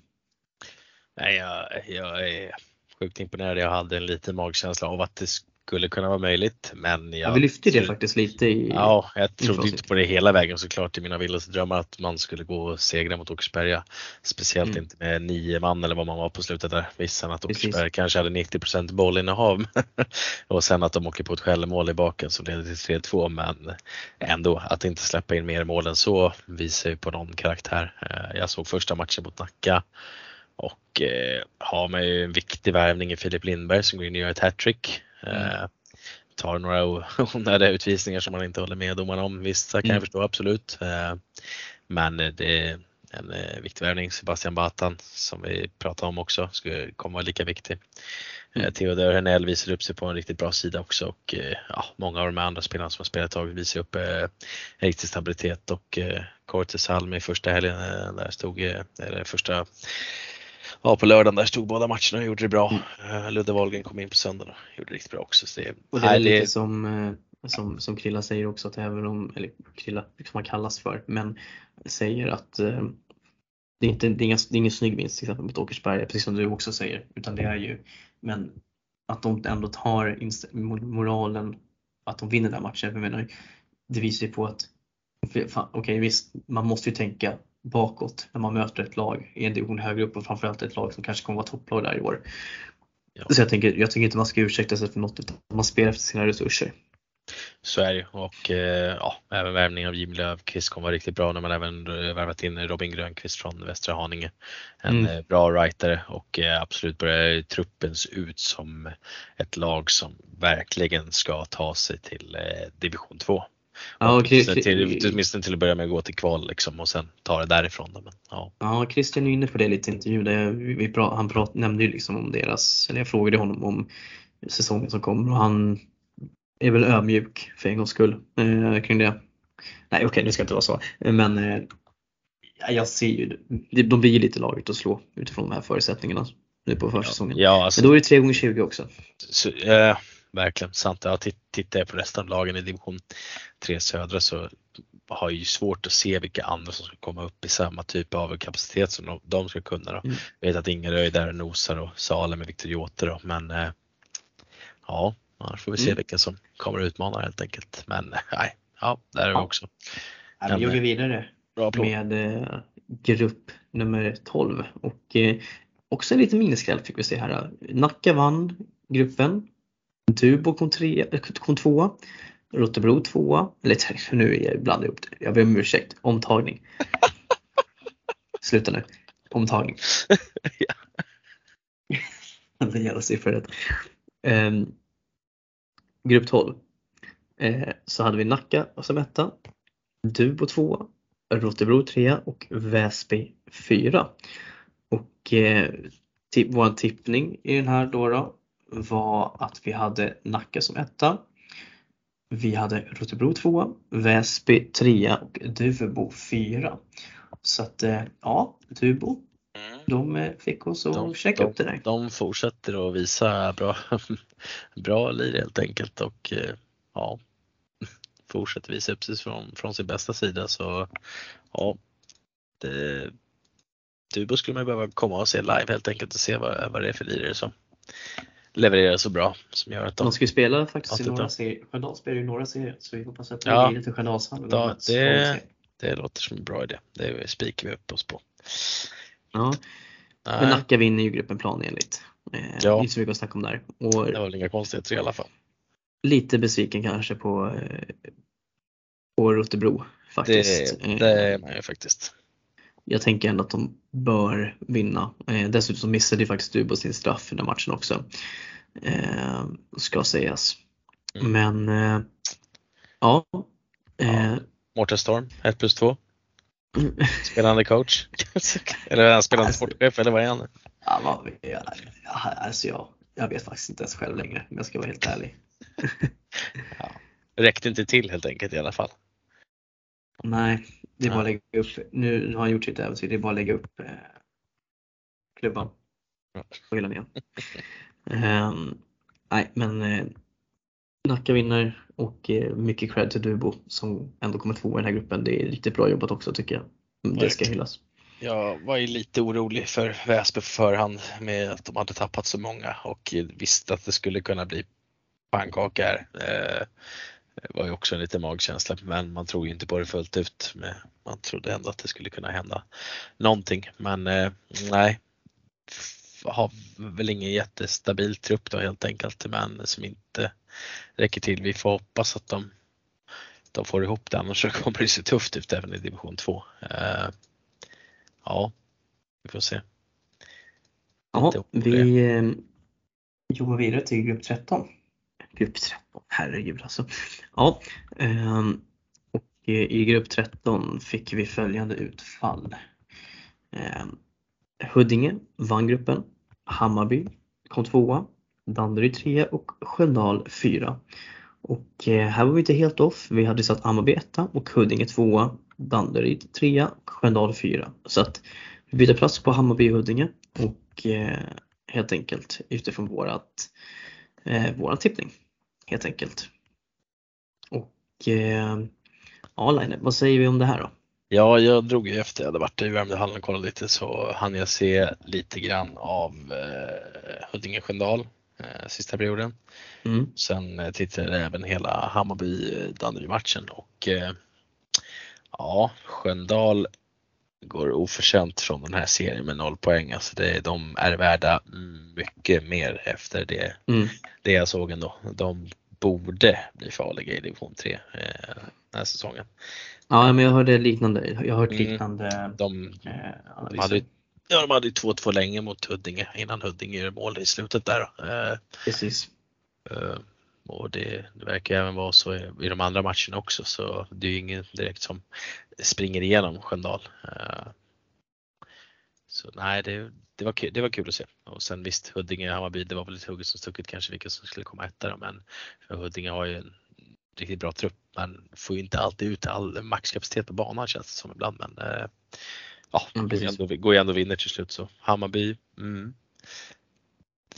Nej, jag, jag är sjukt imponerad. Jag hade en liten magkänsla av att det skulle kunna vara möjligt. Men jag, ja, vi lyfte det faktiskt lite i Ja, jag trodde inte på det hela vägen såklart i mina vildaste drömmar att man skulle gå och segra mot Åkersberga. Speciellt mm. inte med nio man eller vad man var på slutet där. Vissan att Åkersberga kanske hade 90% bollinnehav och sen att de åker på ett självmål i baken som leder till 3-2 men ändå att inte släppa in mer mål än så visar ju på någon karaktär. Eh, jag såg första matchen mot Nacka och eh, har man ju en viktig värvning i Filip Lindberg som går in och gör ett hattrick. Mm. Eh, tar några onödiga utvisningar som man inte håller med domarna om. Vissa kan mm. jag förstå absolut. Eh, men det är en eh, viktig värvning. Sebastian Batan som vi pratade om också skulle komma vara lika viktig. Mm. Theodor Hernell visar upp sig på en riktigt bra sida också och ja, många av de andra spelarna som har spelat tag visar upp eh, riktig stabilitet och eh, Cortes i första helgen där stod, eller första ja, på lördagen där stod båda matcherna och gjorde det bra. Mm. Ludde Wahlgren kom in på söndagen och gjorde det riktigt bra också. Så det, och det är nej, lite det... som, eh, som, som Krilla säger också att även om, eller Krilla som han kallas för, men säger att eh, det är, inte, det är, inga, det är ingen snygg vinst till exempel mot Åkersberga, precis som du också säger. Utan det är ju, men att de ändå tar moralen att de vinner den matchen. Jag menar, det visar ju på att okej okay, visst, man måste ju tänka bakåt när man möter ett lag i en division högre upp och framförallt ett lag som kanske kommer vara topplag där i år. Ja. Så jag tänker, jag tycker inte man ska ursäkta sig för något utan man spelar efter sina resurser. Så är det och eh, ja, även värvningen av Jim Löfqvist kommer vara riktigt bra när man även värvat in Robin Grönqvist från Västra Haninge. En mm. Eh, bra writer och eh, absolut börjar truppen se ut som ett lag som verkligen ska ta sig till division 2. Ja, åtminstone, till, åtminstone till att börja med att gå till kval liksom, och sen ta det därifrån. Men, ja. ja, Christian är inne på det lite i intervjun. Där vi prat, han prat, nämnde ju liksom om deras, eller jag frågade honom om säsongen som kommer och han är väl ödmjuk för en gångs skull eh, kring det. Nej okej, okay, det ska inte vara så. Men eh, jag ser ju, de blir ju lite laget att slå utifrån de här förutsättningarna nu på försäsongen. Ja, alltså, Men då är det 3 gånger 20 också. Så, eh, verkligen sant. Ja, tittar jag på resten av lagen i division 3 södra så har ju svårt att se vilka andra som ska komma upp i samma typ av kapacitet som de, de ska kunna. Då. Mm. Jag vet att Ingerö är där och nosar och Salem med Viktor Jote då, men eh, ja, annars får vi se Mm. vilka som kommer att utmana helt enkelt. Men eh, nej, ja, där är vi Ja. också. Ja, vi joggar vidare Bra applåd. med eh, grupp nummer 12 och eh, också en liten miniskräll fick vi se här. Nacka vann gruppen. Tubo kom, tre, kom tvåa. Rotebro tvåa. Eller nu är jag blandar ihop det. Jag ber om ursäkt. Omtagning. Sluta nu. Omtagning. Ja. Den jävla siffror. Um, grupp 12. Eh, så hade vi Nacka som etta. Dubo tvåa. Rotebro trea och Väsby fyra. Och eh, vår tippning i den här då, då var att vi hade Nacka som etta. Vi hade Rotebro tvåa, Väsby trea och Duvebo fyra. Så att eh, ja, Dubo, Mm. de eh, fick oss att De- checka de- upp det där. De fortsätter att visa bra, bra lir helt enkelt och eh, ja, fortsätter visa upp sig från, från sin bästa sida så ja, det, Dubo skulle man behöva komma och se live helt enkelt och se vad, vad det är för lirare som levererar så bra som gör att de De ska ju spela faktiskt i några serier. Sköndal spelar ju några serier så vi hoppas att det Ja. blir lite Sköndalshall. Ja, det- det låter som en bra idé. Det spikar vi upp oss på. Ja, men Nej, Nacka vinner ju gruppen planenligt. Eh, Ja. Inte så mycket att snacka om där. Och det var väl inga konstigheter i alla fall. lite besviken kanske på, eh, på Rotebro faktiskt. Det, Eh, det är man ju faktiskt. Jag tänker ändå att de bör vinna. Eh, dessutom missade ju faktiskt Dubo sin straff i den matchen också. Eh, ska sägas. Mm. Men eh, ja. Eh, Mårten Storm, 1 plus 2. Spelande coach. eller är han spelande Alltså- sportchef eller vad är han? ja, vad, ja, ja, alltså jag, jag vet faktiskt inte ens själv längre om jag ska vara helt ärlig. Räckte inte till helt enkelt i alla fall. Nej, det är bara att lägga upp. Nu, nu har han gjort sitt äventyr. Det är bara att lägga upp eh, klubban på hyllan igen. Ehm, nej, men eh, Nacka vinner och eh, mycket cred till Dubo som ändå kommer tvåa i den här gruppen. Det är riktigt bra jobbat också tycker jag. Det ska hyllas. Jag var ju lite orolig för Väsby på förhand med att de hade tappat så många och visste att det skulle kunna bli pannkaka här. Eh, Det var ju också en liten magkänsla men man tror ju inte på det fullt ut. Men Man trodde ändå att det skulle kunna hända någonting men eh, nej. Har väl ingen jättestabil trupp då helt enkelt men som inte räcker till. Vi får hoppas att de, de får ihop det annars så kommer det se tufft ut även i division 2. Eh, Ja, vi får se. Ja, vi eh, jobbar vidare till grupp 13. Grupp 13, herregud alltså. Ja, ehm, och eh, i grupp 13 fick vi följande utfall. Ehm, Huddinge vann gruppen. Hammarby kom tvåa. Danderyd trea och Sköndal fyra. Och eh, här var vi inte helt off. Vi hade satt Hammarby etta och Huddinge tvåa. Danderyd trea och Sköndal fyra. Så att vi byter plats på Hammarby och Huddinge och eh, helt enkelt utifrån vårat, eh, våran tippning. Helt enkelt. Och eh, ja, Line, vad säger vi om det här då? Ja, jag drog ju efter jag hade varit i Värmdöhallen och kollat lite så hann jag se lite grann av eh, Huddinge Sköndal eh, sista perioden. Mm. Sen eh, tittade jag även hela Hammarby-Danderyd-matchen och eh, ja, Sköndal går oförtjänt från den här serien med noll poäng. Alltså det, de är värda mycket mer efter det, Mm. det jag såg ändå. De borde bli farliga i division 3 eh, den här säsongen. Ja, men jag hörde liknande. Jag har hört Mm. liknande De, eh, de analyser. hade, ja, de hade ju 2-2 länge mot Huddinge innan Huddinge gör mål i slutet där. Eh, Precis. Eh, Och det, det verkar även vara så i, i de andra matcherna också så det är ju ingen direkt som springer igenom Sköndal. Eh, Så nej, det, det, var kul, det var kul att se. Och sen visst, Huddinge Hammarby, det var väl lite hugget som stucket kanske vilka som skulle komma etta men för Huddinge har ju en riktigt bra trupp men får ju inte alltid ut all maxkapacitet på banan känns det som ibland. Men eh, ja, Mm, går ju ändå, går ju ändå vinner till slut så. Hammarby, mm.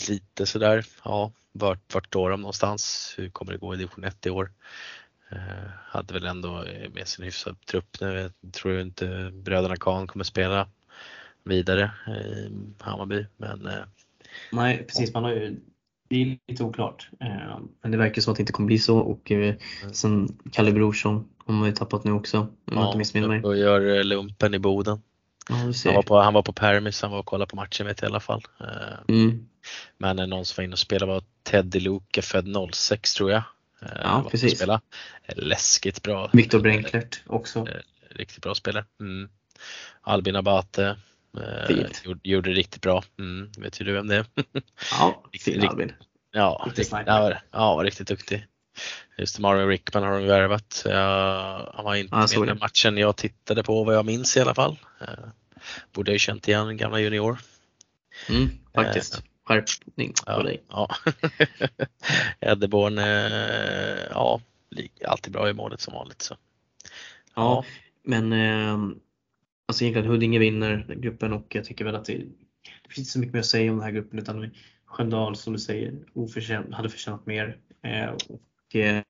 lite sådär, ja, vart, vart står de någonstans? Hur kommer det gå i division 1 i år? Eh, hade väl ändå med sin hyfsad trupp nu. Jag tror inte bröderna Kahn kommer spela vidare i Hammarby. Men, eh, Nej precis, man har ju, det är lite oklart. Eh, men det verkar så att det inte kommer bli så och eh, Mm. sen Kalle Brorsson har man ju tappat nu också om jag inte missminner mig. och gör eh, lumpen i Boden. Ja, Han var på, han var på permis, han var och kollade på matchen vet jag i alla fall. Eh, Mm. Men eh, någon som var inne och spelade var Teddy Luke, född 06 tror jag. Eh, Ja, precis. Spela. Läskigt bra. Viktor Brenklert också. Eh, Riktigt bra spelare. Mm. Albin Abate. eh, Fint. Gjorde, gjorde riktigt bra. Mm. Vet ju du vem det är? Ja, Riktigt- fin Albin. Ja, Riktig riktigt, ja, var- ja, riktigt duktig. Just Marvin Rickman har de värvat. Ja, han var inte jag med i den matchen jag tittade på vad jag minns i alla fall. Eh, Borde jag ju känt igen en gamla junior. Mm, faktiskt. Skärpning på Ja, dig. ja. Edderborn, eh, ja, alltid bra i målet som vanligt. Så. Ja, men eh, alltså egentligen Huddinge vinner gruppen och jag tycker väl att det, det finns inte så mycket mer att säga om den här gruppen utan Sköndal som du säger oförtjänt, hade förtjänat mer. Eh, och eh,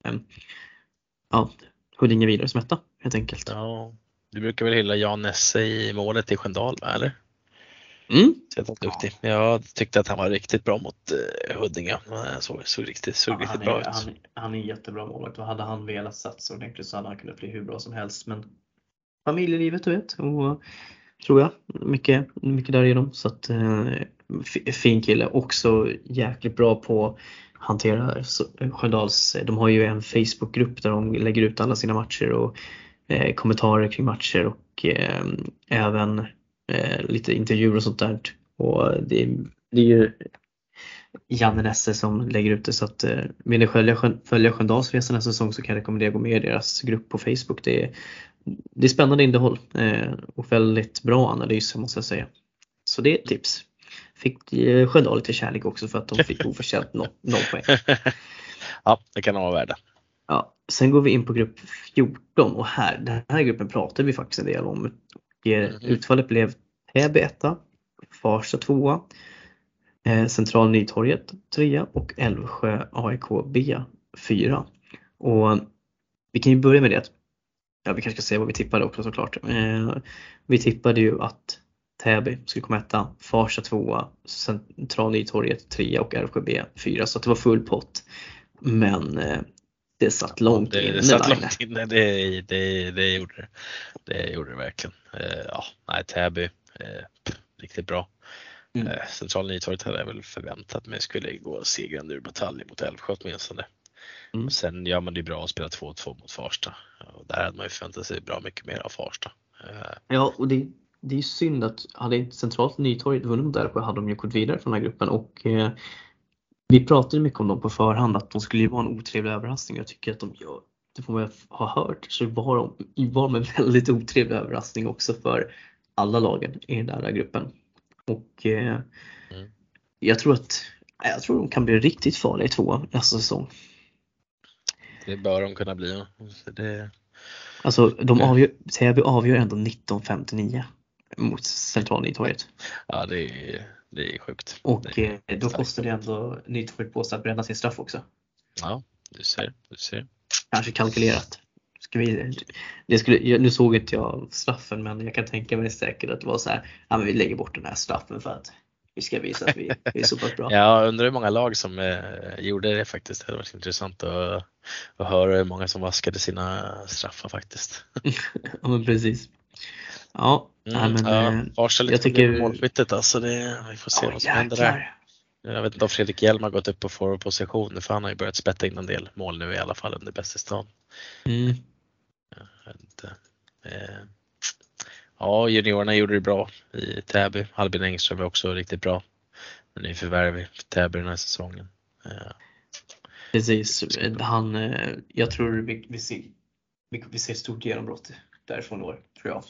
ja, Huddinge vidare som etta helt enkelt. Ja, du brukar väl hylla Jan Nesse i målet i Sköndal, eller? Mm. Är duktig. Jag tyckte att han var riktigt bra mot eh, Huddinge. Han såg, såg riktigt, såg Ja, riktigt han, bra är, ut. han, han är en jättebra målvakt och hade han velat satsa ordentligt så hade han kunnat bli hur bra som helst. Men familjelivet du vet, och, tror jag, mycket, mycket därigenom. Så att, eh, fin kille, också jäkligt bra på att hantera så- Sköndals, de har ju en Facebookgrupp där de lägger ut alla sina matcher och eh, kommentarer kring matcher och eh, även eh, lite intervjuer och sånt där. Och det, det är ju Janne Nesse som lägger ut det så att eh, vill ni följa, följa Sköndals resa nästa säsong så kan jag rekommendera att gå med i deras grupp på Facebook. Det är, det är spännande innehåll eh, och väldigt bra analyser måste jag säga. Så det är ett tips. Fick eh, Sköndal lite kärlek också för att de fick oförtjänt noll, noll poäng. ja, det kan de vara värda. Ja, sen går vi in på grupp 14 och här, den här gruppen pratade vi faktiskt en del om. Eh, Mhm. Utfallet blev Täby 1, Farsta 2, eh, Central Nytorget 3 och Älvsjö AIK B 4. Och vi kan ju börja med det. Ja, vi kanske ska säga vad vi tippade också såklart. Eh, vi tippade ju att Täby skulle komma etta, Farsta 2, Central Nytorget 3 och Älvsjö B 4 så det var full pott. Men det satt långt det, inne. det satt långt inne, det, det, det gjorde det. Det gjorde det verkligen. Eh, ja, nej, Täby, eh, riktigt bra. Mm. Eh, Central Nytorget hade jag väl förväntat mig skulle gå segrande ur batalj mot Älvsjö åtminstone. Mm. Sen gör man det bra att spela 2-2 mot Farsta. Och där hade man ju förväntat sig bra mycket mer av Farsta. Ja, och det, det är ju synd att hade inte Centralt Nytorget vunnit mot Älvsjö hade de ju gått vidare från den här gruppen och eh, vi pratade mycket om dem på förhand att de skulle ju vara en otrevlig överraskning. Jag tycker att de gör, det får man ha hört, så var de var de en väldigt otrevlig överraskning också för alla lagen i den där gruppen. Och eh, Mm. jag tror att jag tror de kan bli riktigt farliga i tvåan nästa säsong. det bör de kunna bli. Så det, Alltså de avgör, Täby avgör ändå 1959 mot Central Nytorget. ja, det är, det är sjukt. Och det eh, då kostar det ändå Nytorget på sig att bränna sin straff också. Ja, du ser. Du ser. Kanske kalkylerat. Ska vi, det skulle, nu såg inte jag straffen men jag kan tänka mig säkert att det var så här, ja men vi lägger bort den här straffen för att vi ska visa att vi, vi är så pass bra. Jag undrar hur många lag som eh, gjorde det faktiskt. Det hade varit intressant att, att höra hur många som vaskade sina straffar faktiskt. Ja men precis. Ja, nej, men ja, lite jag tycker- målskyttet alltså. Det, vi får se ja, vad som händer där. jäklar. Jag vet inte om Fredrik Hjelm har gått upp på forwardposition för han har ju börjat spetta in en del mål nu i alla fall under bäst i stan. Mm. Eh, ja, juniorerna gjorde det bra i Täby. Albin Engström är också riktigt bra. Men är förvärv i Täby den här säsongen. Eh, Precis, han, jag tror vi, vi, ser, vi, vi ser stort genombrott därifrån i år, tror jag.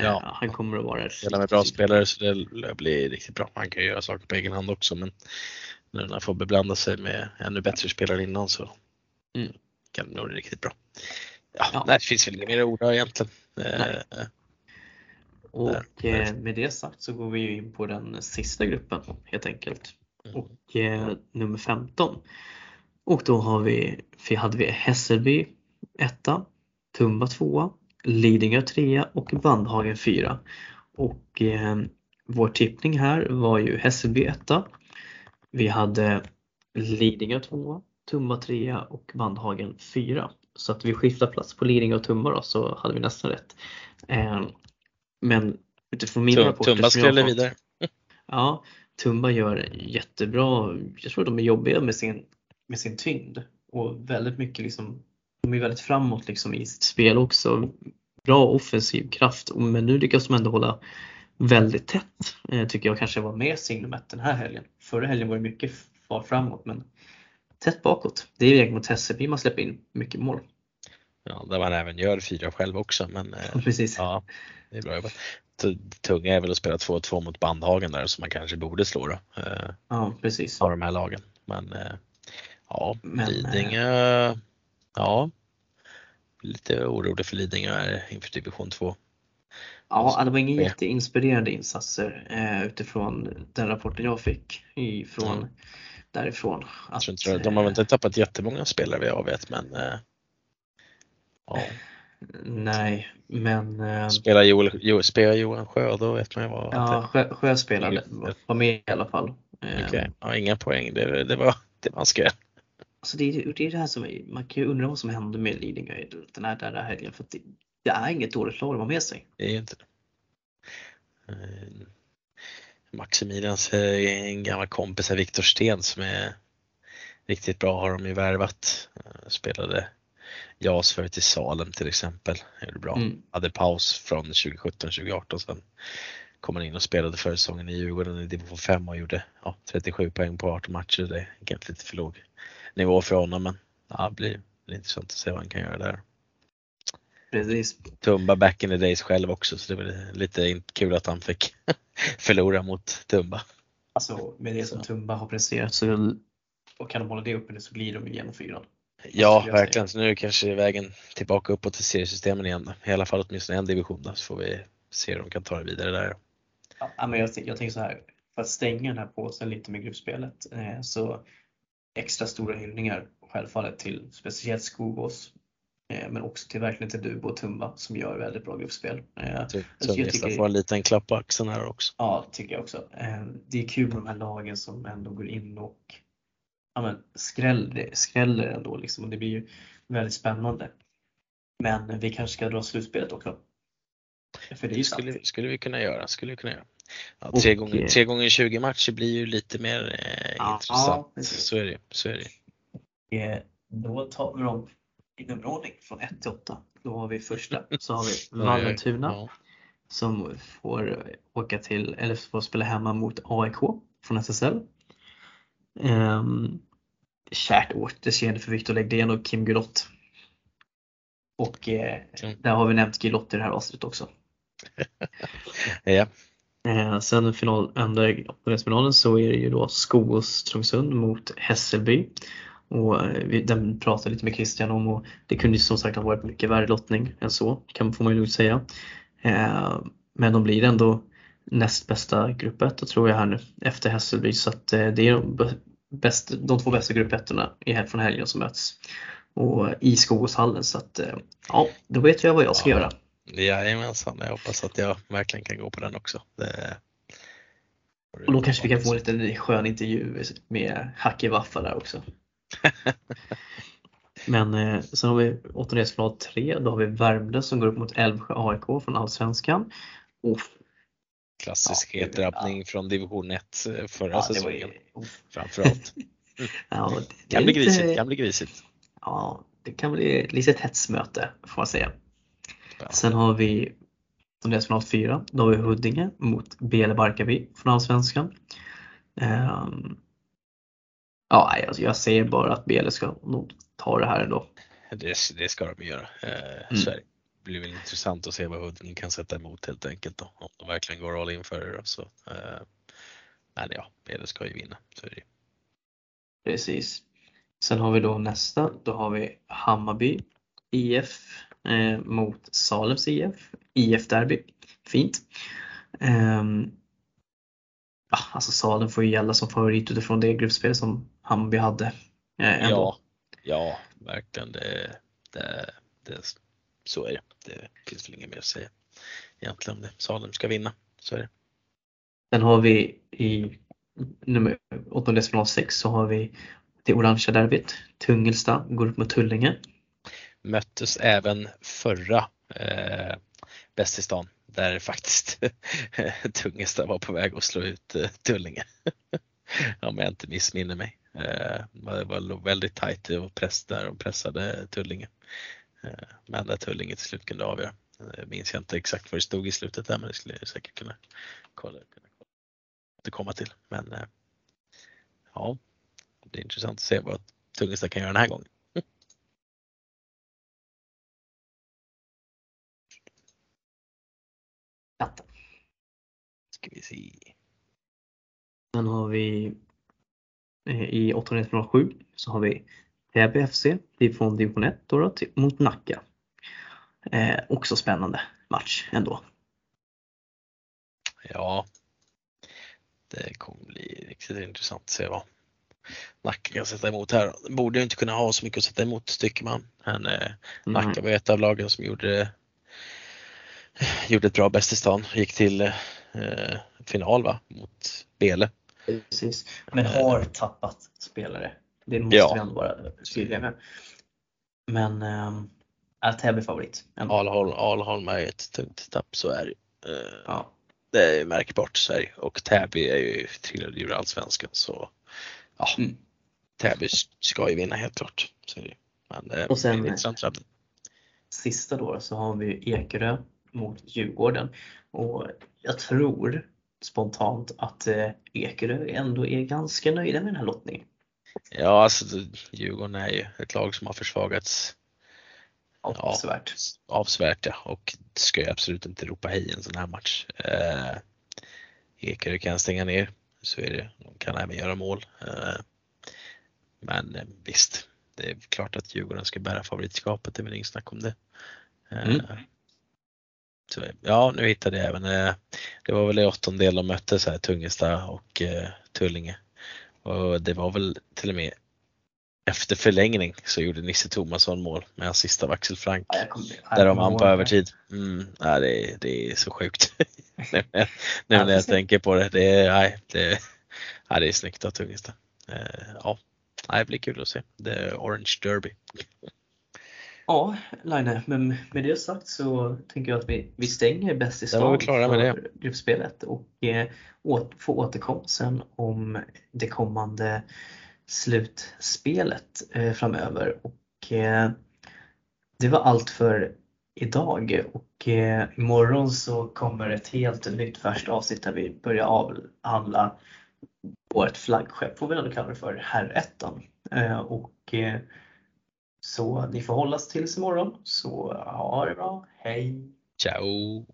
Eh, Ja. Han kommer att vara spelar med bra spelare så det blir riktigt bra. Han kan göra saker på egen hand också men nu när han får beblanda sig med ännu bättre spelare innan så Mm. kan det nog bli riktigt bra. Ja, Ja. Nej, det finns väl inget mer att orda egentligen. Nej. Eh, Och Där. eh, med det sagt så går vi ju in på den sista gruppen helt enkelt. Och eh, nummer 15. Och då har vi, för hade vi Hässelby, etta, Tumba tvåa, Lidingö trea och Bandhagen fyra. Och eh, vår tippning här var ju Hässelby etta. Vi hade Lidingö tvåa, Tumba trea och Bandhagen fyra. Så att vi skiftar plats på Lidingö och Tumba då så hade vi nästan rätt. Eh, men utifrån mina Tum, rapporter Tumba skräller vidare. Ja, Tumba gör jättebra. Jag tror de är jobbiga med sin, med sin tyngd och väldigt mycket liksom, de är väldigt framåt liksom i sitt spel också. Bra offensiv kraft men nu lyckas de ändå hålla väldigt tätt. Eh, tycker jag kanske var mer signumet den här helgen. Förra helgen var det mycket far framåt men tätt bakåt. Det är väg mot Hässelby man släpper in mycket mål. Ja, där man även gör fyra själv också. Men eh, Precis. ja, det är bra jobbat. Tunga är väl att spela 2-2 mot Bandhagen där som man kanske borde slå då. Eh, Ja, precis. av de här lagen. Men eh, ja, Men, eh, Lidingö. Ja, lite orolig för Lidingö här inför division 2. Ja, det var inga jätteinspirerande insatser eh, utifrån den rapporten jag fick ifrån Mm. därifrån. Att, inte, de har väl eh, inte tappat jättemånga spelare vad jag vet men eh, ja. Nej, men eh, Spelar, Joel, jo, spelar Johan Sjö då vet man ju vad ja, Sjö, Sjö spelade, var med i alla fall. Eh, Okej, ja, inga poäng. Det, det var det man skrev. Alltså det, är- det är det här som är, man kan ju undra vad som hände med Lidingö den här, den här helgen för det, det är inget dåligt lag de har med sig. Det är inte det. Eh, Maximilians eh, en gammal kompis Viktor Sten som är riktigt bra har de ju värvat. Eh, Spelade JAS förut i Salem till exempel. Gjorde bra. Mm. Hade paus från 2017-2018 sen kom han in och spelade försäsongen i Djurgården i division 5 och gjorde ja, 37 poäng på 18 matcher. Det är kanske lite för låg nivå för honom men ja, det blir, blir intressant att se vad han kan göra där. Precis. Tumba back in the days själv också så det väl lite kul att han fick förlora mot Tumba. Alltså med det som. Tumba har presterat så och kan de hålla det uppe så blir de ju genom fyran. Ja, jag verkligen. Så nu kanske vägen tillbaka uppåt till seriesystemen igen. I alla fall åtminstone en division då, så får vi se hur de kan ta det vidare där. Ja, men jag, jag tänker så här, för att stänga den här påsen lite med gruppspelet eh, så extra stora hyllningar självfallet till speciellt Skogås eh, men också till verkligen till Dubo och Tumba som gör väldigt bra gruppspel. Eh, tycker- får en liten klapp på axeln här också. ja, tycker jag också. Eh, det är kul med de här lagen som ändå går in och ja, men skräller, skräller ändå liksom och det blir ju väldigt spännande. Men vi kanske ska dra slutspelet också. För det är ju Det skulle, skulle vi kunna göra. Skulle vi kunna göra. Ja, Och, tre, gånger, eh, tre gånger 20 matcher blir ju lite mer eh, intressant. precis. så är det. Så är det. Eh, Då tar vi dem i nummerordning från 1 till 8. Då har vi första, så har vi. Vallentuna Ja. som får åka till, eller får spela hemma mot AIK från SSL. Um, kärt återseende för Victor Legdén och Kim Gulott. Och eh, Mm. där har vi nämnt Gulott i det här avsnittet också. Ja. Eh, sen final, andra åttondelsfinalen så är det ju då Skogås Trångsund mot Hässelby. Och eh, vi, den pratade lite med Christian om och det kunde ju som sagt ha varit mycket värre lottning än så, kan, får man ju nog säga. Eh, men de blir ändå näst bästa grupp 1 tror jag här nu efter Hässelby så att eh, det är de, bä- bäst, de två bästa grupp 1 i hel- från helgen som möts. Och i Skogåshallen så att eh, ja, då vet jag vad jag ska Ja. göra. Jajamensan, jag hoppas att jag verkligen kan gå på den också. Det... Och då kanske vi kan få en liten skön intervju med Hacke Waffa där också. Men eh, sen har vi åttondelsfinal 3, då har vi Värmdö som går upp mot Älvsjö AIK från Allsvenskan. Och, Klassisk Ja, hetrappning från division 1 förra ja, var säsongen ju, framförallt. ja, det, Kan bli lite- grisigt, kan bli grisigt. Ja, det kan bli ett litet hetsmöte får man säga. Ja. Sen har vi åttondelsfinal 4, då har vi Huddinge mot Bele Barkarby från Allsvenskan. Ehm, ja, nej, alltså jag säger bara att Bele ska nog ta det här ändå. Det, det ska de göra. Eh, Mm. det. blir väl intressant att se vad Huddinge kan sätta emot helt enkelt då. Om de verkligen går all in för det då. Så, eh, men ja, Bele ska ju vinna. Så är det. Precis. Sen har vi då nästa, då har vi Hammarby IF eh, mot Salems IF. IF Derby. Fint. Ja, alltså Salem får ju gälla som favorit utifrån det gruppspel som Hammarby hade. Eh. Ja, ja, verkligen. Det, det, det, så är det. Det finns väl inget mer att säga egentligen om det. Salem ska vinna, så är det. Sen har vi i nummer åttondelsfinal 6 så har vi det orangea derbyt. Tungelsta går upp mot Tullinge. Möttes även förra eh, Bäst i stan där faktiskt Tungelsta var på väg att slå ut eh, Tullinge. Om jag inte missminner mig. Eh, det var väldigt tajt och press där de pressade Tullinge. Eh, men där Tullinge till slut kunde avgöra. Jag minns jag inte exakt vad det stod i slutet där men det skulle jag säkert kunna kolla, kunna återkomma till. Men eh, ja, det är intressant att se vad Tungelsta kan göra den här gången. Ska vi se. Sen har vi eh, i 807 så har vi Täby FC från division 1 då, mot Nacka. Eh, också spännande match ändå. Ja, det kommer bli riktigt intressant att se vad Nacka kan sätta emot här. Borde inte kunna ha så mycket att sätta emot tycker man. Men eh, Nacka var ett av lagen som gjorde, gjorde ett bra bäst i stan. Gick till eh, final va? mot Bele. Precis, men har tappat spelare. Det måste ja. vi ändå vara tydliga med. Men ähm, är Täby favorit. Alholm, Alholm är ett tungt tapp, så är det. Uh, ja. Det är märkbart så är det. Och Täby är ju trillade ur Allsvenskan så ja, mm. Täby ska ju vinna helt klart. Så det. Men det och sen, är intressant Sista då så har vi Ekerö mot Djurgården och jag tror spontant att eh, Ekerö ändå är ganska nöjda med den här lottningen. Ja, alltså Djurgården är ju ett lag som har försvagats avsevärt. Ja, avsevärt ja, och ska ju absolut inte ropa hej i en sån här match. Eh, Ekerö kan stänga ner, så är det. De kan även göra mål. Eh, men eh, visst, det är klart att Djurgården ska bära favoritskapet, det är väl inget snack om det. Eh, mm. Ja, nu hittade jag även, eh, det var väl i åttondel de möttes här, Tungesta och eh, Tullinge. Och det var väl till och med efter förlängning så gjorde Nisse Tomasson mål med hans sista av Axel Frank. Ja, där de vann på övertid. Mm, ja, det, det är så sjukt. nu när, jag tänker på det. Det är, nej, det, ja, det är snyggt av Tungesta. Uh, ja, det blir kul att se. Det är Orange Derby. Ja, Line, men med det sagt så tänker jag att vi, vi stänger Bäst i stan för gruppspelet och eh, åt, får återkomma sen om det kommande slutspelet eh, framöver. Och, eh, det var allt för idag och eh, imorgon så kommer ett helt nytt färskt avsnitt där vi börjar avhandla vårt flaggskepp, får vi ändå kalla det för, herrettan. Eh, och eh, så ni får hållas tills imorgon. Så ha det bra. Hej! Ciao!